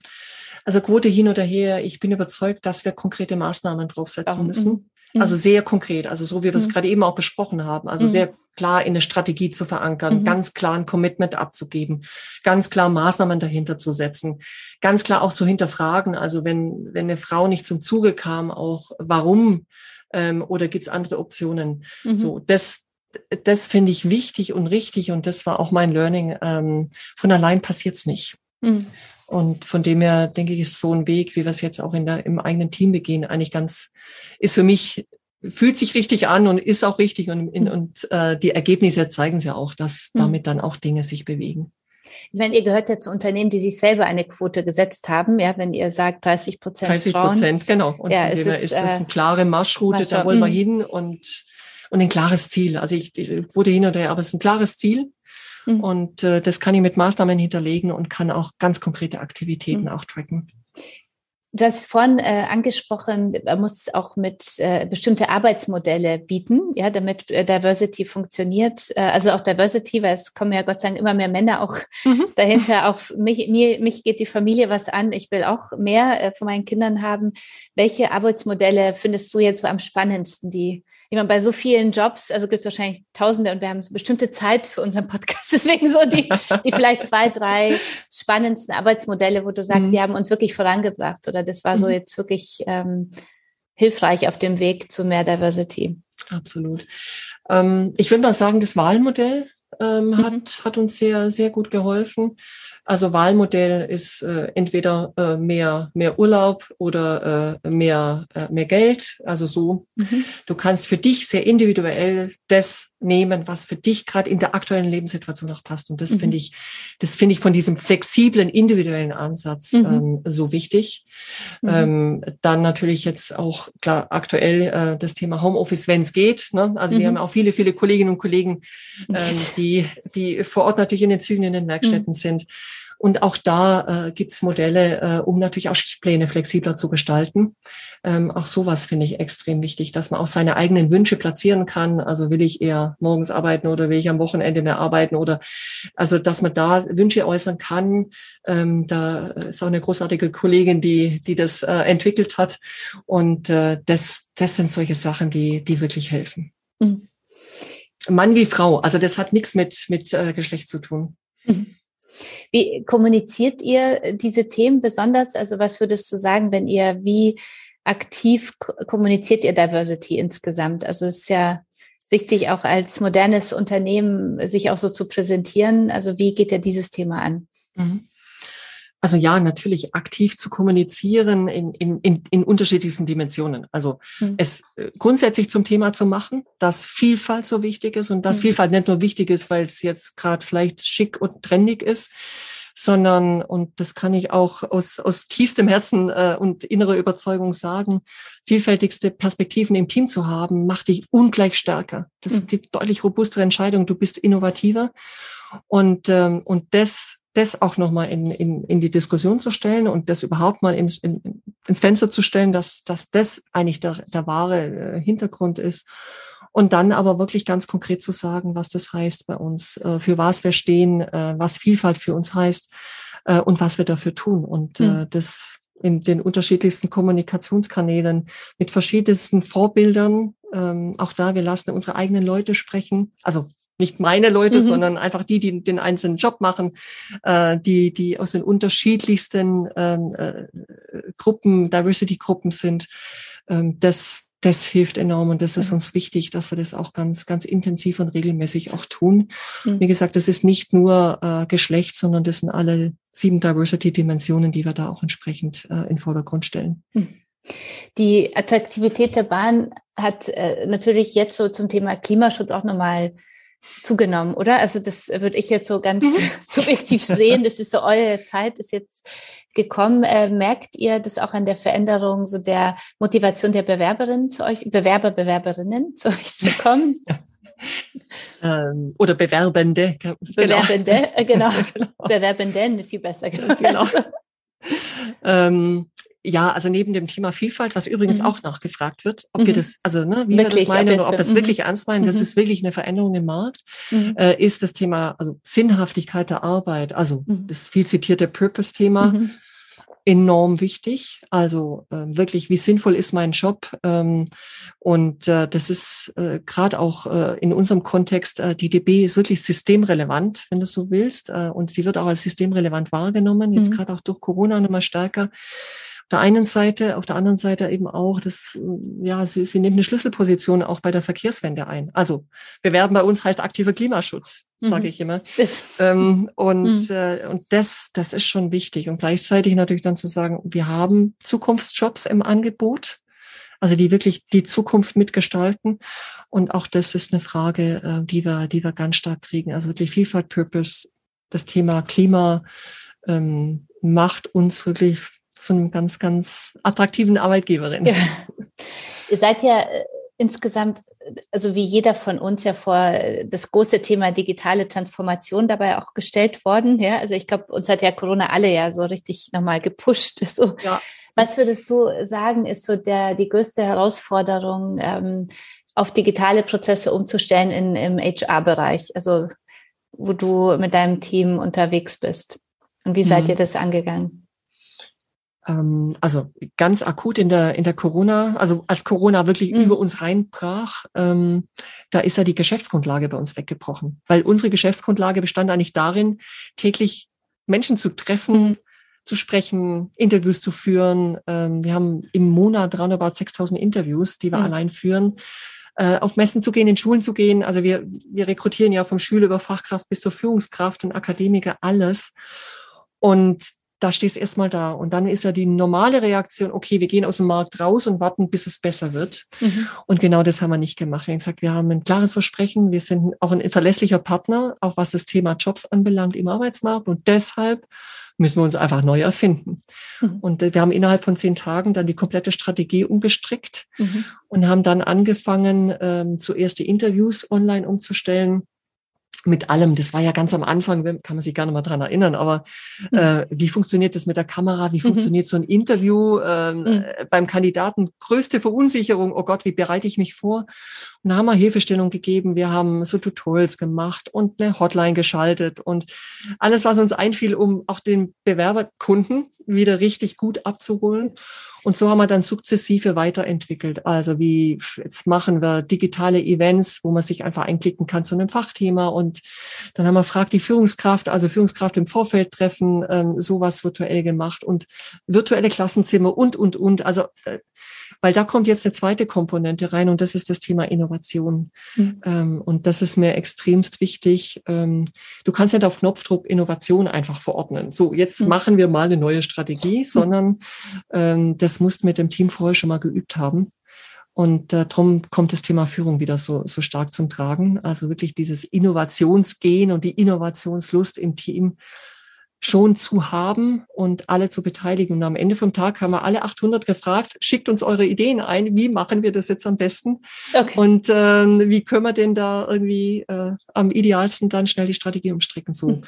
also Quote hin oder her, ich bin überzeugt, dass wir konkrete Maßnahmen draufsetzen müssen. Mhm. Also sehr konkret, also so wie wir es mhm. gerade eben auch besprochen haben, also mhm. sehr klar in eine Strategie zu verankern, mhm. ganz klar ein Commitment abzugeben, ganz klar Maßnahmen dahinter zu setzen, ganz klar auch zu hinterfragen, also wenn, wenn eine Frau nicht zum Zuge kam, auch warum ähm, oder gibt es andere Optionen? Mhm. So, das, das finde ich wichtig und richtig und das war auch mein Learning. Ähm, von allein passiert's nicht. Mhm. Und von dem her denke ich, ist so ein Weg, wie wir es jetzt auch in der, im eigenen Team begehen, eigentlich ganz, ist für mich, fühlt sich richtig an und ist auch richtig. Und, in, mhm. und äh, die Ergebnisse zeigen es ja auch, dass mhm. damit dann auch Dinge sich bewegen. Wenn ihr gehört ja zu Unternehmen, die sich selber eine Quote gesetzt haben, ja, wenn ihr sagt 30 Prozent 30 Prozent, genau. Und ja, dem ist, ist es eine klare Marschroute, Marsch da wollen wir hin und, und ein klares Ziel. Also ich, ich wurde hin oder her, aber es ist ein klares Ziel. Mhm. Und äh, das kann ich mit Maßnahmen hinterlegen und kann auch ganz konkrete Aktivitäten mhm. auch tracken. Du hast vorhin äh, angesprochen, man muss auch mit äh, bestimmte Arbeitsmodelle bieten, ja, damit äh, Diversity funktioniert. Äh, also auch Diversity, weil es kommen ja Gott sei Dank immer mehr Männer auch mhm. dahinter. Auch mich, mir, mich geht die Familie was an. Ich will auch mehr äh, von meinen Kindern haben. Welche Arbeitsmodelle findest du jetzt so am spannendsten, die ich meine, bei so vielen Jobs, also gibt es wahrscheinlich Tausende und wir haben so bestimmte Zeit für unseren Podcast. Deswegen so die, die vielleicht zwei, drei spannendsten Arbeitsmodelle, wo du sagst, mhm. die haben uns wirklich vorangebracht oder das war so mhm. jetzt wirklich ähm, hilfreich auf dem Weg zu mehr Diversity. Absolut. Ähm, ich würde mal sagen, das Wahlmodell ähm, mhm. hat, hat uns sehr, sehr gut geholfen. Also Wahlmodell ist äh, entweder äh, mehr, mehr Urlaub oder äh, mehr, äh, mehr Geld. Also so. Mhm. Du kannst für dich sehr individuell das nehmen, was für dich gerade in der aktuellen Lebenssituation noch passt. Und das mhm. finde ich, das finde ich von diesem flexiblen, individuellen Ansatz mhm. ähm, so wichtig. Mhm. Ähm, dann natürlich jetzt auch klar aktuell äh, das Thema Homeoffice, wenn es geht. Ne? Also wir mhm. haben auch viele, viele Kolleginnen und Kollegen, ähm, die, die vor Ort natürlich in den Zügen, in den Werkstätten mhm. sind. Und auch da äh, gibt Modelle, äh, um natürlich auch Schichtpläne flexibler zu gestalten. Ähm, auch sowas finde ich extrem wichtig, dass man auch seine eigenen Wünsche platzieren kann. Also will ich eher morgens arbeiten oder will ich am Wochenende mehr arbeiten oder also dass man da Wünsche äußern kann. Ähm, da ist auch eine großartige Kollegin, die, die das äh, entwickelt hat. Und äh, das, das sind solche Sachen, die, die wirklich helfen. Mhm. Mann wie Frau, also das hat nichts mit, mit äh, Geschlecht zu tun. Mhm. Wie kommuniziert ihr diese Themen besonders? Also was würdest du sagen, wenn ihr wie aktiv kommuniziert ihr Diversity insgesamt? Also es ist ja wichtig, auch als modernes Unternehmen sich auch so zu präsentieren. Also wie geht ihr dieses Thema an? Mhm. Also ja, natürlich aktiv zu kommunizieren in, in, in, in unterschiedlichsten Dimensionen. Also mhm. es äh, grundsätzlich zum Thema zu machen, dass Vielfalt so wichtig ist und dass mhm. Vielfalt nicht nur wichtig ist, weil es jetzt gerade vielleicht schick und trendig ist, sondern, und das kann ich auch aus, aus tiefstem Herzen äh, und innerer Überzeugung sagen, vielfältigste Perspektiven im Team zu haben, macht dich ungleich stärker. Das mhm. ist die deutlich robustere Entscheidung. Du bist innovativer. Und, ähm, und das das auch nochmal in, in, in die Diskussion zu stellen und das überhaupt mal ins, in, ins Fenster zu stellen, dass, dass das eigentlich der, der wahre äh, Hintergrund ist. Und dann aber wirklich ganz konkret zu sagen, was das heißt bei uns, äh, für was wir stehen, äh, was Vielfalt für uns heißt und was wir dafür tun. Und mhm. das in den unterschiedlichsten Kommunikationskanälen mit verschiedensten Vorbildern. Ähm, auch da, wir lassen unsere eigenen Leute sprechen. Also nicht meine Leute, mhm. sondern einfach die, die den einzelnen Job machen, äh, die, die aus den unterschiedlichsten ähm, äh, Gruppen, Diversity-Gruppen sind. Ähm, das, das hilft enorm und das ist uns wichtig, dass wir das auch ganz, ganz intensiv und regelmäßig auch tun. Mhm. Wie gesagt, das ist nicht nur äh, Geschlecht, sondern das sind alle sieben Diversity-Dimensionen, die wir da auch entsprechend äh, in Vordergrund stellen. Mhm. Die Attraktivität der Bahn hat äh, natürlich jetzt so zum Thema Klimaschutz auch nochmal zugenommen, oder? Also das würde ich jetzt so ganz mhm. subjektiv sehen. Das ist so eure Zeit ist jetzt gekommen. Äh, merkt ihr das auch an der Veränderung so der Motivation der Bewerberinnen zu euch, Bewerber, Bewerberinnen zu euch zu kommen? ähm, oder Bewerbende. Genau. Bewerbende, äh, genau. genau. Bewerbenden, viel besser. Genau. ähm, ja, also neben dem Thema Vielfalt, was übrigens Mhm. auch nachgefragt wird, ob Mhm. wir das, also ne, wie Wirklich, wir das meinen ob oder ob wir es mhm. wirklich ernst meinen, das Mhm. ist wirklich eine Veränderung im Markt, Mhm. äh, ist das Thema, also Sinnhaftigkeit der Arbeit, also Mhm. das viel zitierte Purpose-Thema, enorm wichtig. Also äh, wirklich, wie sinnvoll ist mein Job? Ähm, und äh, das ist äh, gerade auch äh, in unserem Kontext, äh, die DB ist wirklich systemrelevant, wenn du so willst. Äh, und sie wird auch als systemrelevant wahrgenommen, jetzt Mhm. gerade auch durch Corona nochmal stärker. Auf der einen Seite, auf der anderen Seite eben auch, das, ja, sie, sie nimmt eine Schlüsselposition auch bei der Verkehrswende ein. Also bewerben bei uns heißt aktiver Klimaschutz, sage Mhm. ich immer. Ähm, und Mhm. äh, und das, das ist schon wichtig. Und gleichzeitig natürlich dann zu sagen, wir haben Zukunftsjobs im Angebot, also die wirklich die Zukunft mitgestalten. Und auch das ist eine Frage, äh, die wir, die wir ganz stark kriegen. Also wirklich Vielfalt, Purpose, das Thema Klima ähm, macht uns wirklich zu einem ganz, ganz attraktiven Arbeitgeberin. Ja. Ihr seid ja äh, insgesamt, also wie jeder von uns ja vor äh, das große Thema digitale Transformation dabei auch gestellt worden. Ja, also ich glaube, uns hat ja Corona alle ja so richtig nochmal gepusht. So. Ja. Was würdest du sagen, ist so der, die größte Herausforderung, ähm, auf digitale Prozesse umzustellen in, im HR-Bereich, also wo du mit deinem Team unterwegs bist? Und wie seid Mhm. ihr das angegangen? Ähm, also ganz akut in der, in der Corona, also als Corona wirklich Mhm. über uns reinbrach, ähm, da ist ja die Geschäftsgrundlage bei uns weggebrochen. Weil unsere Geschäftsgrundlage bestand eigentlich darin, täglich Menschen zu treffen, Mhm. zu sprechen, Interviews zu führen. Ähm, wir haben im Monat roundabout 6000 Interviews, die wir Mhm. allein führen. Äh, auf Messen zu gehen, in Schulen zu gehen. Also wir, wir rekrutieren ja vom Schüler über Fachkraft bis zur Führungskraft und Akademiker alles. Und da stehst du erstmal da. Und dann ist ja die normale Reaktion, okay, wir gehen aus dem Markt raus und warten, bis es besser wird. Mhm. Und genau das haben wir nicht gemacht. Wir haben gesagt, wir haben ein klares Versprechen. Wir sind auch ein verlässlicher Partner, auch was das Thema Jobs anbelangt im Arbeitsmarkt. Und deshalb müssen wir uns einfach neu erfinden. Mhm. Und äh, wir haben innerhalb von zehn Tagen dann die komplette Strategie umgestrickt Mhm. und haben dann angefangen, ähm, zuerst die Interviews online umzustellen. Mit allem, das war ja ganz am Anfang, kann man sich gar nicht mal dran erinnern, aber Mhm. äh, wie funktioniert das mit der Kamera? Wie funktioniert so ein Interview ähm, Mhm. äh, beim Kandidaten? Größte Verunsicherung, oh Gott, wie bereite ich mich vor? Und da haben wir Hilfestellung gegeben, wir haben so Tutorials gemacht und eine Hotline geschaltet und alles, was uns einfiel, um auch den Bewerberkunden wieder richtig gut abzuholen. Und so haben wir dann sukzessive weiterentwickelt. Also wie jetzt machen wir digitale Events, wo man sich einfach einklicken kann zu einem Fachthema. Und dann haben wir fragt die Führungskraft, also Führungskraft im Vorfeld treffen, ähm, sowas virtuell gemacht und virtuelle Klassenzimmer und, und, und. Also, äh, weil da kommt jetzt eine zweite Komponente rein und das ist das Thema Innovation. Mhm. Ähm, und das ist mir extremst wichtig. Ähm, du kannst nicht auf Knopfdruck Innovation einfach verordnen. So, jetzt Mhm. machen wir mal eine neue Strategie, sondern ähm, das musst mit dem Team vorher schon mal geübt haben. Und äh, darum kommt das Thema Führung wieder so, so stark zum Tragen. Also wirklich dieses Innovationsgehen und die Innovationslust im Team schon zu haben und alle zu beteiligen. Und am Ende vom Tag haben wir alle 800 gefragt, schickt uns eure Ideen ein, wie machen wir das jetzt am besten? Okay. Und ähm, wie können wir denn da irgendwie äh, am idealsten dann schnell die Strategie umstricken? So. Mhm.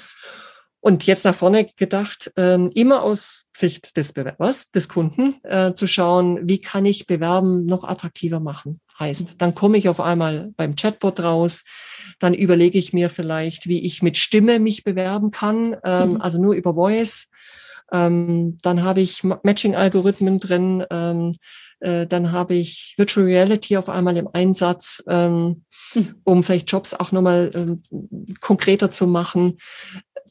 Und jetzt nach vorne gedacht, ähm, immer aus Sicht des Bewerbers, des Kunden, äh, zu schauen, wie kann ich Bewerben noch attraktiver machen? Heißt, dann komme ich auf einmal beim Chatbot raus, dann überlege ich mir vielleicht, wie ich mit Stimme mich bewerben kann, ähm, Mhm. also nur über Voice. Ähm, dann habe ich Ma- Matching-Algorithmen drin, ähm, äh, dann habe ich Virtual Reality auf einmal im Einsatz, ähm, Mhm. um vielleicht Jobs auch nochmal ähm, konkreter zu machen.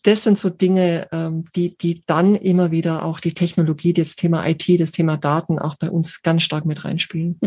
Das sind so Dinge, ähm, die, die dann immer wieder auch die Technologie, das Thema IT, das Thema Daten auch bei uns ganz stark mit reinspielen.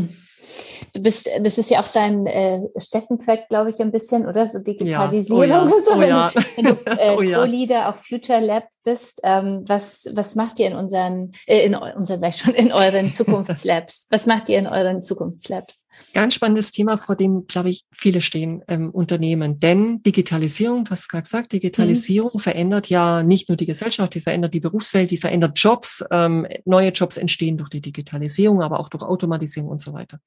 Du bist, das ist ja auch dein äh, Steckenpferd, glaube ich, ein bisschen, oder? So Digitalisierung Oh ja. und so. Oh Wenn ja. du, wenn du äh, Oh ja. Co-Leader auf Future Lab bist, ähm, was, was macht ihr in unseren, äh, in unseren, sag ich schon, in euren Zukunftslabs? Was macht ihr in euren Zukunftslabs? Ganz spannendes Thema, vor dem, glaube ich, viele stehen ähm, Unternehmen. Denn Digitalisierung, du hast gerade gesagt, Digitalisierung verändert ja nicht nur die Gesellschaft, die verändert die Berufswelt, die verändert Jobs. Ähm, neue Jobs entstehen durch die Digitalisierung, aber auch durch Automatisierung und so weiter.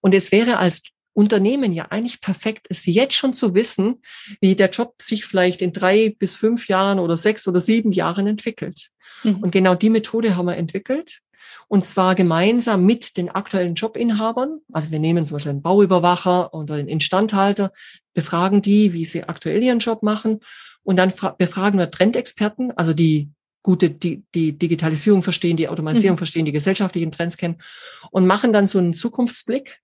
Und es wäre als Unternehmen ja eigentlich perfekt, es jetzt schon zu wissen, wie der Job sich vielleicht in drei bis fünf Jahren oder sechs oder sieben Jahren entwickelt. Mhm. Und genau die Methode haben wir entwickelt. Und zwar gemeinsam mit den aktuellen Jobinhabern. Also wir nehmen zum Beispiel einen Bauüberwacher oder einen Instandhalter, befragen die, wie sie aktuell ihren Job machen. Und dann befragen wir Trendexperten, also die gute die, die Digitalisierung verstehen, die Automatisierung mhm. verstehen, die gesellschaftlichen Trends kennen und machen dann so einen Zukunftsblick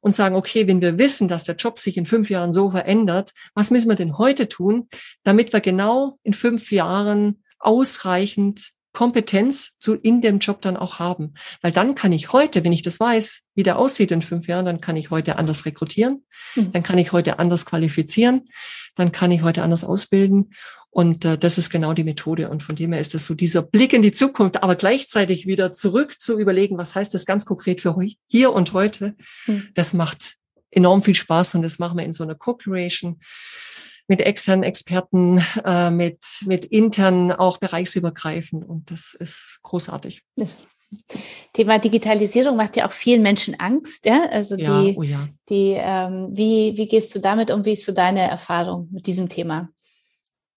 und sagen, okay, wenn wir wissen, dass der Job sich in fünf Jahren so verändert, was müssen wir denn heute tun, damit wir genau in fünf Jahren ausreichend Kompetenz zu in dem Job dann auch haben. Weil dann kann ich heute, wenn ich das weiß, wie der aussieht in fünf Jahren, dann kann ich heute anders rekrutieren, mhm. dann kann ich heute anders qualifizieren, dann kann ich heute anders ausbilden. Und äh, das ist genau die Methode. Und von dem her ist das so dieser Blick in die Zukunft, aber gleichzeitig wieder zurück zu überlegen, was heißt das ganz konkret für hier und heute. Mhm. Das macht enorm viel Spaß und das machen wir in so einer Co-Creation mit externen Experten, äh, mit, mit intern auch bereichsübergreifend. Und das ist großartig. Thema Digitalisierung macht ja auch vielen Menschen Angst, ja. Also ja, die, oh ja. die, ähm, wie, wie gehst du damit um? Wie ist so deine Erfahrung mit diesem Thema?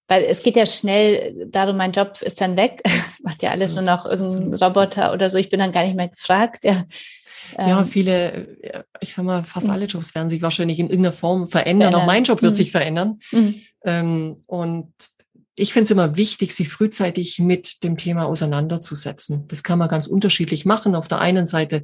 Weil es geht ja schnell darum, mein Job ist dann weg, macht ja alles nur noch irgendein Roboter oder so. Ich bin dann gar nicht mehr gefragt. Ja. Ja, ähm, viele, ich sag mal, fast alle Jobs werden sich wahrscheinlich in irgendeiner Form verändern. Auch mein Job wird mhm. sich verändern. Mhm. Ähm, und ich finde es immer wichtig, sich frühzeitig mit dem Thema auseinanderzusetzen. Das kann man ganz unterschiedlich machen. Auf der einen Seite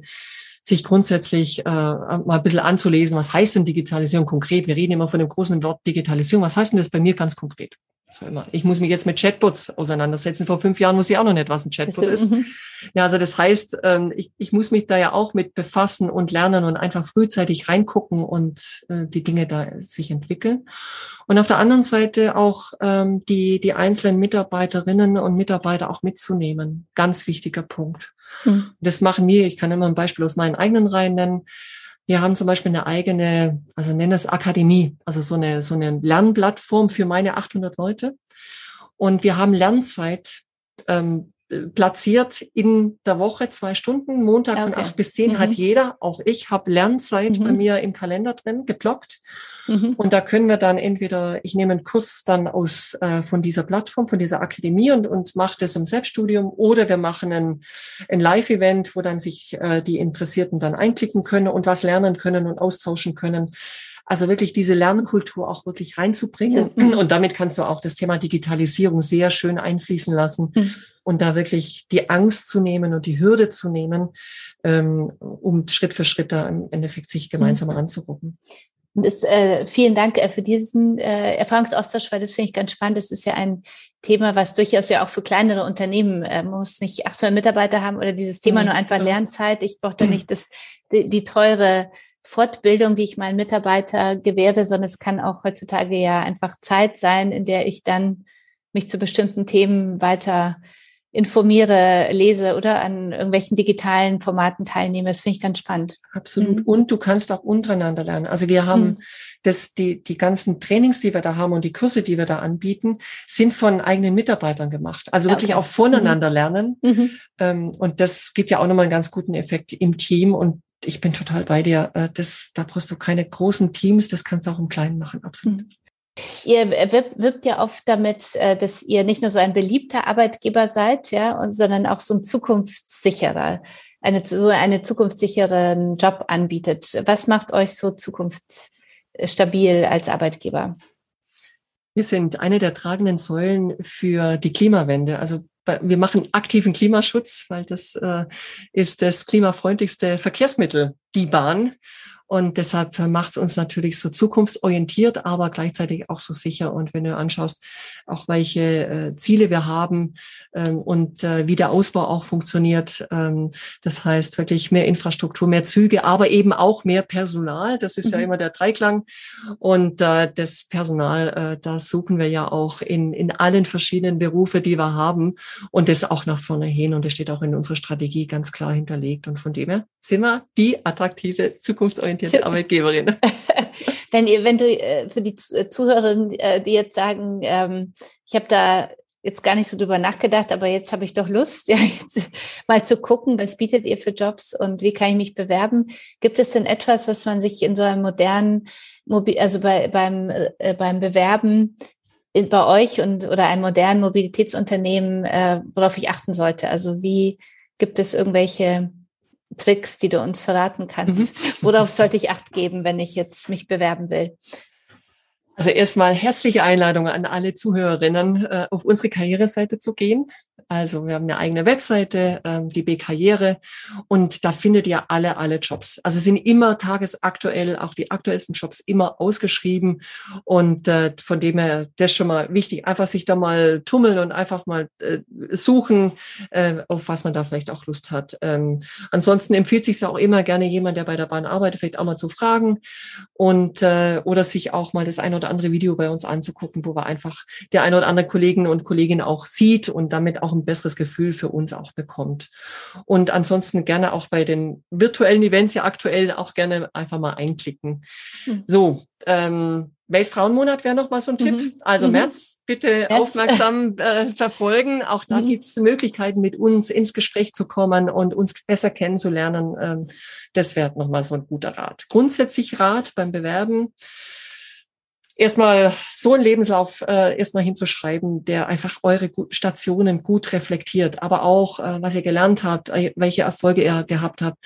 sich grundsätzlich äh, mal ein bisschen anzulesen, was heißt denn Digitalisierung konkret? Wir reden immer von dem großen Wort Digitalisierung. Was heißt denn das bei mir ganz konkret? So immer. Ich muss mich jetzt mit Chatbots auseinandersetzen. Vor fünf Jahren muss ich auch noch nicht, was ein Chatbot ist. Mhm. Ja, also das heißt, ähm, ich, ich muss mich da ja auch mit befassen und lernen und einfach frühzeitig reingucken und äh, die Dinge da sich entwickeln. Und auf der anderen Seite auch ähm, die, die einzelnen Mitarbeiterinnen und Mitarbeiter auch mitzunehmen. Ganz wichtiger Punkt. Mhm. Das machen wir, ich kann immer ein Beispiel aus meinen eigenen Reihen nennen. Wir haben zum Beispiel eine eigene, also nennen es Akademie, also so eine, so eine Lernplattform für meine 800 Leute. Und wir haben Lernzeit ähm, platziert in der Woche zwei Stunden. Montag okay. von acht bis zehn mhm. hat jeder, auch ich habe Lernzeit mhm. bei mir im Kalender drin, geblockt. Mhm. Und da können wir dann entweder, ich nehme einen Kurs dann aus äh, von dieser Plattform, von dieser Akademie und, und mache das im Selbststudium oder wir machen ein, ein Live-Event, wo dann sich äh, die Interessierten dann einklicken können und was lernen können und austauschen können. Also wirklich diese Lernkultur auch wirklich reinzubringen. Mhm. Und damit kannst du auch das Thema Digitalisierung sehr schön einfließen lassen. Mhm und da wirklich die Angst zu nehmen und die Hürde zu nehmen, ähm, um Schritt für Schritt da im Endeffekt sich gemeinsam mhm. Anzugucken. Das, äh, vielen Dank äh, für diesen äh, Erfahrungsaustausch, weil das finde ich ganz spannend. Das ist ja ein Thema, was durchaus ja auch für kleinere Unternehmen, äh, man muss nicht 800 Mitarbeiter haben oder dieses Thema mhm. nur einfach Lernzeit. Ich brauche da nicht das, die, die teure Fortbildung, die ich meinen Mitarbeiter gewähre, sondern es kann auch heutzutage ja einfach Zeit sein, in der ich dann mich zu bestimmten Themen weiter informiere, lese oder an irgendwelchen digitalen Formaten teilnehme. Das finde ich ganz spannend. Absolut. Mhm. Und du kannst auch untereinander lernen. Also wir haben mhm. das, die, die ganzen Trainings, die wir da haben und die Kurse, die wir da anbieten, sind von eigenen Mitarbeitern gemacht. Also wirklich okay. auch voneinander mhm. lernen. Mhm. Ähm, und das gibt ja auch nochmal einen ganz guten Effekt im Team. Und ich bin total bei dir. Äh, das, da brauchst du keine großen Teams. Das kannst du auch im Kleinen machen. Absolut. Ihr wirbt ja oft damit, äh, dass ihr nicht nur so ein beliebter Arbeitgeber seid, ja, sondern auch so ein zukunftssicherer, eine, so eine zukunftssicheren Job anbietet. Was macht euch so zukunftsstabil als Arbeitgeber? Wir sind eine der tragenden Säulen für die Klimawende. Also wir machen aktiven Klimaschutz, weil das äh, ist das klimafreundlichste Verkehrsmittel, die Bahn. Und deshalb macht es uns natürlich so zukunftsorientiert, aber gleichzeitig auch so sicher. Und wenn du anschaust, auch welche äh, Ziele wir haben ähm, und äh, wie der Ausbau auch funktioniert, ähm, das heißt wirklich mehr Infrastruktur, mehr Züge, aber eben auch mehr Personal. Das ist mhm. ja immer der Dreiklang. Und äh, das Personal, äh, da suchen wir ja auch in, in allen verschiedenen Berufe, die wir haben und das auch nach vorne hin. Und das steht auch in unserer Strategie ganz klar hinterlegt. Und von dem her sind wir die attraktive, zukunftsorientierte Arbeitgeberin. wenn ihr, wenn du äh, für die äh, Zuhörerinnen, äh, die jetzt sagen, ähm, ich habe da jetzt gar nicht so drüber nachgedacht, aber jetzt habe ich doch Lust, ja, jetzt mal zu gucken, was bietet ihr für Jobs und wie kann ich mich bewerben? Gibt es denn etwas, was man sich in so einem modernen, also bei, beim, äh, beim Bewerben bei euch und oder einem modernen Mobilitätsunternehmen, äh, worauf ich achten sollte? Also wie Gibt es irgendwelche Tricks, die du uns verraten kannst? Mhm. Worauf sollte ich Acht geben, wenn ich jetzt mich bewerben will? Also erstmal herzliche Einladung an alle Zuhörerinnen, äh, auf unsere Karriereseite zu gehen. Also wir haben eine eigene Webseite, ähm, die B-Karriere, und da findet ihr alle, alle Jobs. Also sind immer tagesaktuell, auch die aktuellsten Jobs immer ausgeschrieben. Und äh, von dem her, das ist schon mal wichtig, einfach sich da mal tummeln und einfach mal äh, suchen, äh, auf was man da vielleicht auch Lust hat. Ähm, ansonsten empfiehlt sich auch immer gerne jemand, der bei der Bahn arbeitet, vielleicht auch mal zu fragen und äh, oder sich auch mal das ein oder andere Video bei uns anzugucken, wo wir einfach der ein oder andere Kollegen und Kollegin auch sieht und damit auch ein besseres Gefühl für uns auch bekommt. Und ansonsten gerne auch bei den virtuellen Events ja aktuell auch gerne einfach mal einklicken. Mhm. So, ähm, Weltfrauenmonat wäre noch mal so ein Tipp. Mhm. Also mhm. März bitte März. aufmerksam äh, verfolgen. Auch da mhm. gibt es Möglichkeiten, mit uns ins Gespräch zu kommen und uns besser kennenzulernen. Ähm, das wäre noch mal so ein guter Rat. Grundsätzlich Rat beim Bewerben erstmal so einen Lebenslauf äh, erstmal hinzuschreiben, der einfach eure Stationen gut reflektiert, aber auch, äh, was ihr gelernt habt, äh, welche Erfolge ihr gehabt habt.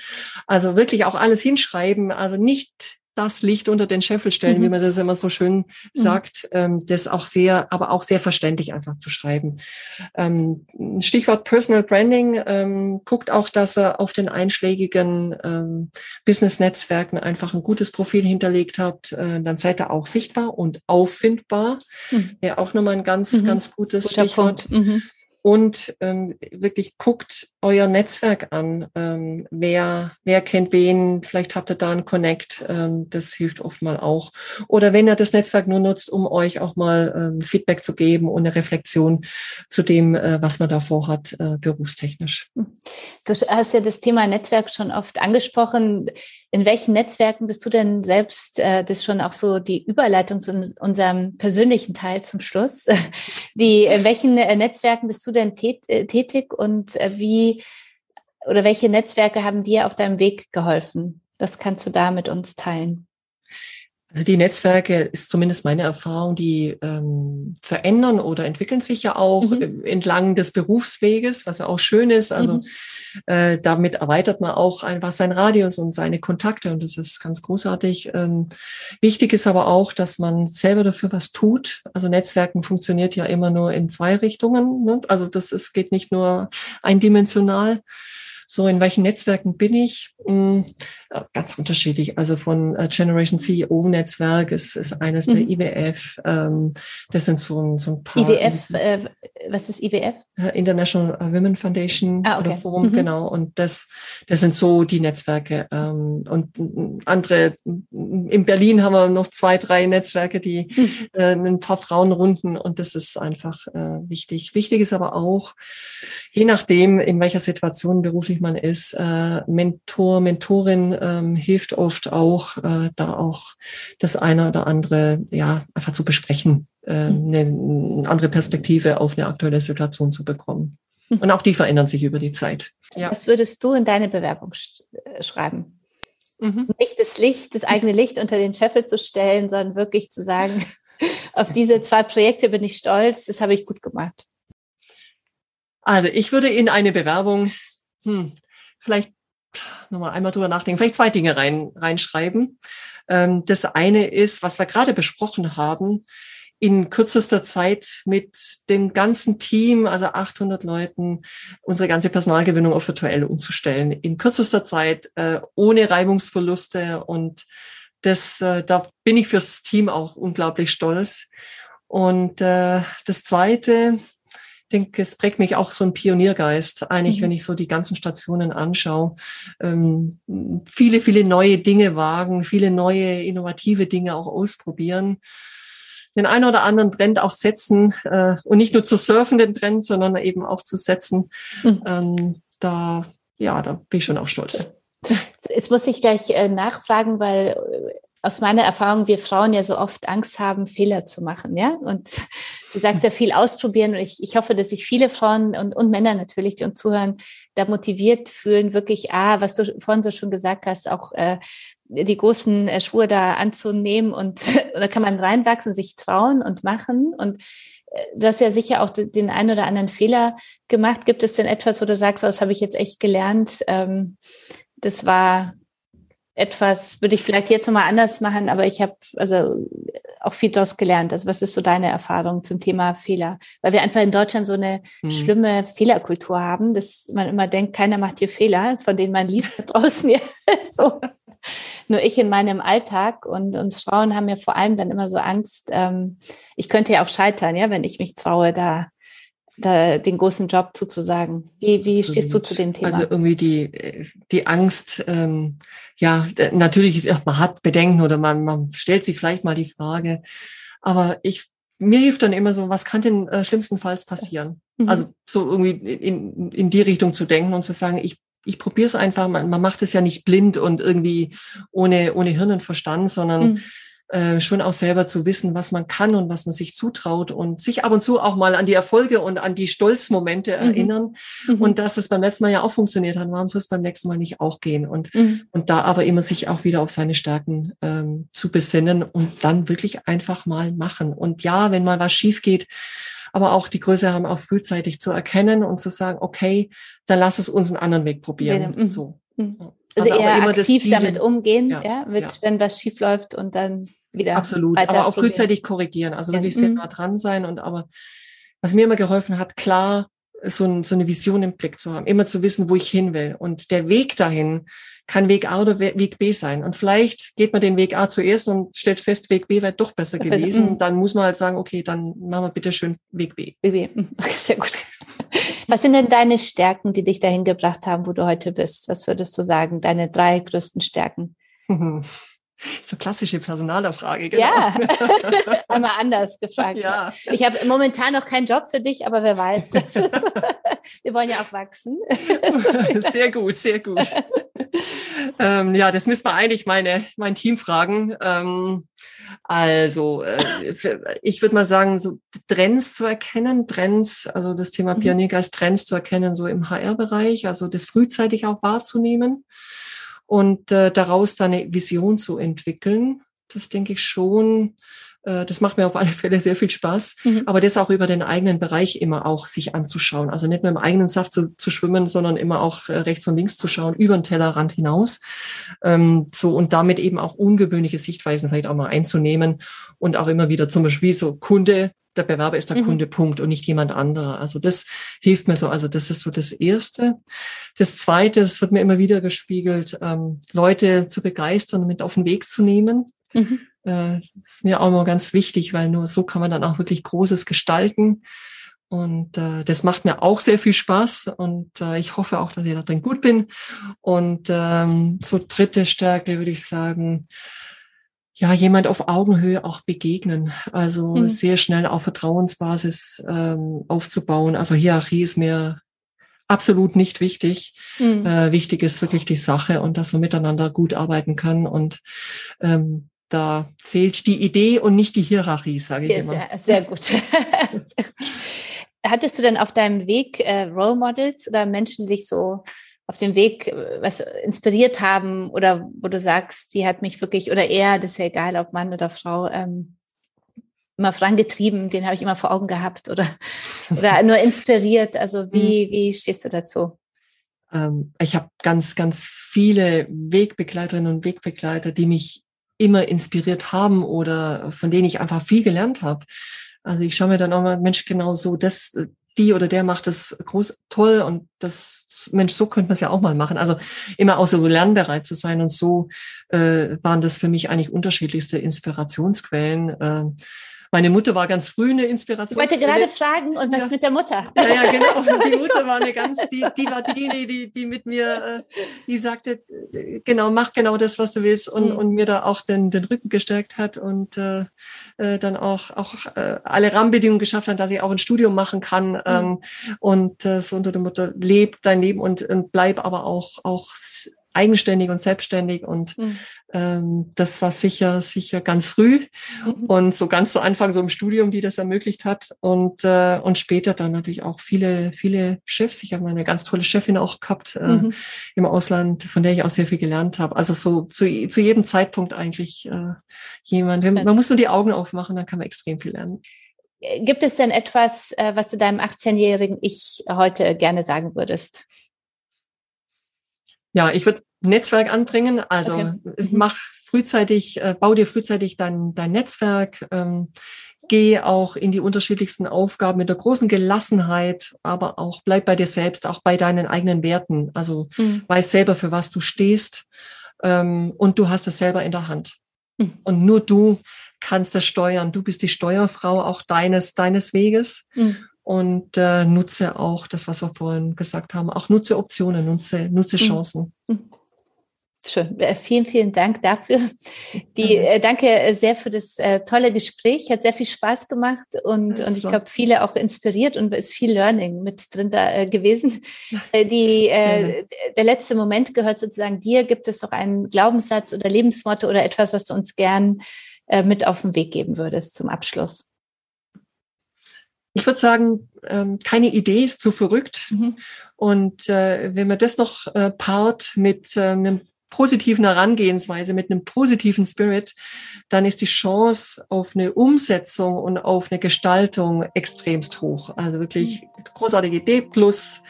Also wirklich auch alles hinschreiben, also nicht das Licht unter den Scheffel stellen, mhm. wie man das immer so schön mhm. sagt, ähm, das auch sehr, aber auch sehr verständlich einfach zu schreiben. Ähm, Stichwort Personal Branding, ähm, guckt auch, dass er auf den einschlägigen ähm, Business-Netzwerken einfach ein gutes Profil hinterlegt habt. Äh, dann seid ihr auch sichtbar und auffindbar. Mhm. Ja, auch nochmal ein ganz, mhm. ganz gutes Guter Stichwort. Mhm und ähm, wirklich guckt euer Netzwerk an. Ähm, wer, wer kennt wen? Vielleicht habt ihr da einen Connect. Ähm, das hilft oft mal auch. Oder wenn ihr das Netzwerk nur nutzt, um euch auch mal ähm, Feedback zu geben und eine Reflexion zu dem, äh, was man da vorhat, äh, berufstechnisch. Du hast ja das Thema Netzwerk schon oft angesprochen. In welchen Netzwerken bist du denn selbst, äh, das ist schon auch so die Überleitung zu unserem persönlichen Teil zum Schluss, die, in welchen äh, Netzwerken bist du denn tät, äh, tätig und äh, wie oder welche Netzwerke haben dir auf deinem Weg geholfen? Was kannst du da mit uns teilen? Also die Netzwerke ist zumindest meine Erfahrung, die ähm, verändern oder entwickeln sich ja auch mhm. entlang des Berufsweges, was ja auch schön ist. Also mhm. äh, damit erweitert man auch einfach sein Radius und seine Kontakte und das ist ganz großartig. Ähm, wichtig ist aber auch, dass man selber dafür was tut. Also Netzwerken funktioniert ja immer nur in zwei Richtungen. Ne? Also das ist, geht nicht nur eindimensional. So, in welchen Netzwerken bin ich? Hm, ganz unterschiedlich. Also von äh, Generation CEO Netzwerk ist, ist eines mhm. der IWF. Ähm, das sind so ein, so ein paar. IWF, äh, was ist IWF? International Women Foundation ah, okay. oder Forum, mhm. genau. Und das, das sind so die Netzwerke. Ähm, und andere, in Berlin haben wir noch zwei, drei Netzwerke, die mhm. äh, ein paar Frauenrunden und das ist einfach äh, wichtig. Wichtig ist aber auch, je nachdem, in welcher Situation beruflich man ist. Äh, Mentor, Mentorin ähm, hilft oft auch, äh, da auch das eine oder andere ja einfach zu besprechen, äh, mhm. eine, eine andere Perspektive auf eine aktuelle Situation zu bekommen. Mhm. Und auch die verändern sich über die Zeit. Ja. Was würdest du in deine Bewerbung sch äh, schreiben? Mhm. Nicht das Licht, das eigene Licht unter den Scheffel zu stellen, sondern wirklich zu sagen, auf diese zwei Projekte bin ich stolz, das habe ich gut gemacht. Also ich würde in eine Bewerbung hm, vielleicht nochmal einmal drüber nachdenken, vielleicht zwei Dinge rein, reinschreiben. Ähm, das eine ist, was wir gerade besprochen haben, in kürzester Zeit mit dem ganzen Team, also 800 Leuten, unsere ganze Personalgewinnung auf virtuell umzustellen. In kürzester Zeit, äh, ohne Reibungsverluste. Und das, äh, da bin ich fürs Team auch unglaublich stolz. Und äh, das Zweite, denke, es prägt mich auch so ein Pioniergeist, eigentlich, mhm. wenn ich so die ganzen Stationen anschaue. Ähm, viele, viele neue Dinge wagen, viele neue, innovative Dinge auch ausprobieren. Den einen oder anderen Trend auch setzen äh, und nicht nur zu surfen, den Trend, sondern eben auch zu setzen. Mhm. Ähm, da, ja, da bin ich schon auch stolz. Jetzt muss ich gleich äh, nachfragen, weil äh, aus meiner Erfahrung wir Frauen ja so oft Angst haben, Fehler zu machen, ja. Und du sagst ja viel ausprobieren und ich, ich hoffe, dass sich viele Frauen und, und Männer natürlich, die uns zuhören, da motiviert fühlen, wirklich, ah, was du vorhin so schon gesagt hast, auch äh, die großen äh, Schuhe da anzunehmen und da kann man reinwachsen, sich trauen und machen. Und äh, du hast ja sicher auch den einen oder anderen Fehler gemacht. Gibt es denn etwas, wo du sagst, oh, das habe ich jetzt echt gelernt? Ähm, das war etwas, würde ich vielleicht jetzt nochmal anders machen, aber ich habe also auch viel daraus gelernt. Also was ist so deine Erfahrung zum Thema Fehler? Weil wir einfach in Deutschland so eine hm. schlimme Fehlerkultur haben, dass man immer denkt, keiner macht hier Fehler, von denen man liest da draußen. Ja, so. Nur ich in meinem Alltag und, und Frauen haben ja vor allem dann immer so Angst, ähm, ich könnte ja auch scheitern, ja, wenn ich mich traue, da da, den großen Job zuzusagen. Wie, wie stehst du zu dem Thema? Also irgendwie die, die Angst, ähm, ja, natürlich, man hat Bedenken oder man, man stellt sich vielleicht mal die Frage, aber ich, mir hilft dann immer so, was kann denn äh, schlimmstenfalls passieren? Mhm. Also so irgendwie in, in die Richtung zu denken und zu sagen, ich ich probiere es einfach, man, man macht es ja nicht blind und irgendwie ohne, ohne Hirn und Verstand, sondern mhm. Äh, schon auch selber zu wissen, was man kann und was man sich zutraut und sich ab und zu auch mal an die Erfolge und an die Stolzmomente mhm. erinnern mhm. und dass es beim letzten Mal ja auch funktioniert hat, warum soll es beim nächsten Mal nicht auch gehen und, mhm. und da aber immer sich auch wieder auf seine Stärken ähm, zu besinnen und dann wirklich einfach mal machen. Und ja, wenn mal was schief geht, aber auch die Größe haben, auch frühzeitig zu erkennen und zu sagen, okay, dann lass es uns einen anderen Weg probieren. Mhm. So. Mhm. Also, also eher aktiv damit umgehen, ja, ja mit, ja. wenn was schief läuft und dann wieder. Absolut, aber auch frühzeitig korrigieren. Also wirklich ja. sehr mhm. nah dran sein und aber was mir immer geholfen hat, klar so, ein, so eine Vision im Blick zu haben, immer zu wissen, wo ich hin will. Und der Weg dahin kann Weg A oder Weg B sein. Und vielleicht geht man den Weg A zuerst und stellt fest, Weg B wäre doch besser gewesen. Mhm. Dann muss man halt sagen, okay, dann machen wir bitte schön Weg B. Weg B. Mhm. Sehr gut. Was sind denn deine Stärken, die dich dahin gebracht haben, wo du heute bist? Was würdest du sagen, deine drei größten Stärken? So klassische Personalerfrage, genau. Ja, einmal anders gefragt. Ja. Ich habe momentan noch keinen Job für dich, aber wer weiß. Wir wollen ja auch wachsen. Sehr gut, sehr gut. Ähm, ja, das müssen wir eigentlich meine, mein Team fragen. Ähm, also, äh, ich würde mal sagen, so Trends zu erkennen, Trends, also das Thema mhm. Pioniergeist, Trends zu erkennen, so im HR-Bereich, also das frühzeitig auch wahrzunehmen und äh, daraus dann eine Vision zu entwickeln. Das denke ich schon. Äh, das macht mir auf alle Fälle sehr viel Spaß, mhm. aber das auch über den eigenen Bereich immer auch sich anzuschauen. Also nicht nur im eigenen Saft zu, zu schwimmen, sondern immer auch äh, rechts und links zu schauen, über den Tellerrand hinaus. Ähm, so und damit eben auch ungewöhnliche Sichtweisen vielleicht auch mal einzunehmen und auch immer wieder zum Beispiel so Kunde, der Bewerber ist der mhm. Kunde, Punkt, und nicht jemand anderer. Also das hilft mir so. Also das ist so das Erste. Das Zweite, es wird mir immer wieder gespiegelt, ähm, Leute zu begeistern und mit auf den Weg zu nehmen. Mhm. Äh, ist mir auch immer ganz wichtig, weil nur so kann man dann auch wirklich Großes gestalten. Und äh, das macht mir auch sehr viel Spaß und äh, ich hoffe auch, dass ich da drin gut bin. Und ähm, so dritte Stärke würde ich sagen, ja, jemand auf Augenhöhe auch begegnen. Also mhm. sehr schnell auf Vertrauensbasis ähm, aufzubauen. Also Hierarchie ist mir absolut nicht wichtig. Mhm. Äh, wichtig ist wirklich die Sache und dass man miteinander gut arbeiten kann. Und ähm, da zählt die Idee und nicht die Hierarchie, sage ich ja, immer. Sehr, sehr gut. Hattest du denn auf deinem Weg äh, Role Models oder Menschen, die dich so auf dem Weg äh, was inspiriert haben oder wo du sagst, sie hat mich wirklich oder er, das ist ja egal, ob Mann oder Frau, ähm, immer vorangetrieben, den habe ich immer vor Augen gehabt oder, oder nur inspiriert. Also wie, mhm. wie stehst du dazu? Ähm, ich habe ganz, ganz viele Wegbegleiterinnen und Wegbegleiter, die mich immer inspiriert haben oder von denen ich einfach viel gelernt habe. Also ich schaue mir dann auch mal, Mensch, genau so, das, die oder der macht das groß toll und das Mensch, so könnte man es ja auch mal machen. Also immer auch so lernbereit zu sein und so äh, waren das für mich eigentlich unterschiedlichste Inspirationsquellen. Äh, meine Mutter war ganz früh eine Inspiration. Ich wollte gerade fragen, und was ja. mit der Mutter? Ja, ja, genau. Die Mutter war eine ganz, die, die war diejenige, die, die mit mir, äh, die sagte, äh, genau, mach genau das, was du willst und, mhm. und mir da auch den, den Rücken gestärkt hat und äh, äh, dann auch, auch äh, alle Rahmenbedingungen geschafft hat, dass ich auch ein Studium machen kann mhm. ähm, und äh, so unter der Mutter, leb dein Leben und, und bleib aber auch, auch eigenständig und selbstständig und mhm. ähm, das war sicher, sicher ganz früh mhm. und so ganz zu Anfang so im Studium, die das ermöglicht hat und, äh, und später dann natürlich auch viele, viele Chefs. Ich habe eine ganz tolle Chefin auch gehabt äh, mhm. im Ausland, von der ich auch sehr viel gelernt habe. Also so zu, zu jedem Zeitpunkt eigentlich äh, jemand. Man muss nur die Augen aufmachen, dann kann man extrem viel lernen. Gibt es denn etwas, äh, was du deinem 18-jährigen Ich heute gerne sagen würdest? Ja, ich würde Netzwerk anbringen. Also okay. Mhm. mach frühzeitig, äh, bau dir frühzeitig dein, dein Netzwerk. Ähm, geh auch in die unterschiedlichsten Aufgaben mit der großen Gelassenheit, aber auch bleib bei dir selbst, auch bei deinen eigenen Werten. Also mhm. weiß selber, für was du stehst ähm, und du hast es selber in der Hand. Mhm. Und nur du kannst das steuern. Du bist die Steuerfrau auch deines, deines Weges. Mhm und äh, nutze auch das, was wir vorhin gesagt haben, auch nutze Optionen, nutze, nutze mhm. Chancen. Mhm. Schön. Äh, vielen, vielen Dank dafür. Die, äh, danke sehr für das äh, tolle Gespräch. Hat sehr viel Spaß gemacht und, und ich glaube, viele auch inspiriert und ist viel Learning mit drin da äh, gewesen. Äh, die, äh, der letzte Moment gehört sozusagen dir. Gibt es auch einen Glaubenssatz oder Lebensmotto oder etwas, was du uns gern mit auf den Weg geben würdest zum Abschluss? Ich würde sagen, ähm, keine Idee ist zu verrückt. Mhm. Und äh, wenn man das noch äh, paart mit äh, einem positiven Herangehensweise, mit einem positiven Spirit, dann ist die Chance auf eine Umsetzung und auf eine Gestaltung extremst hoch. Also wirklich mhm. großartige Idee plus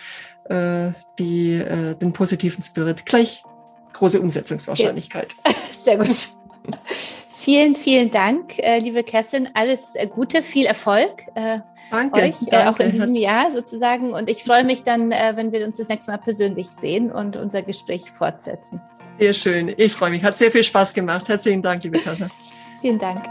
äh, die, äh, den positiven Spirit. Gleich große Umsetzungswahrscheinlichkeit. Sehr gut. Vielen, vielen Dank, äh, liebe Kerstin. Alles äh, Gute, viel Erfolg äh, danke, euch, danke. Äh, auch in diesem Jahr sozusagen. Und ich freue mich dann, äh, wenn wir uns das nächste Mal persönlich sehen und unser Gespräch fortsetzen. Sehr schön. Ich freue mich. Hat sehr viel Spaß gemacht. Herzlichen Dank, liebe Katja. vielen Dank.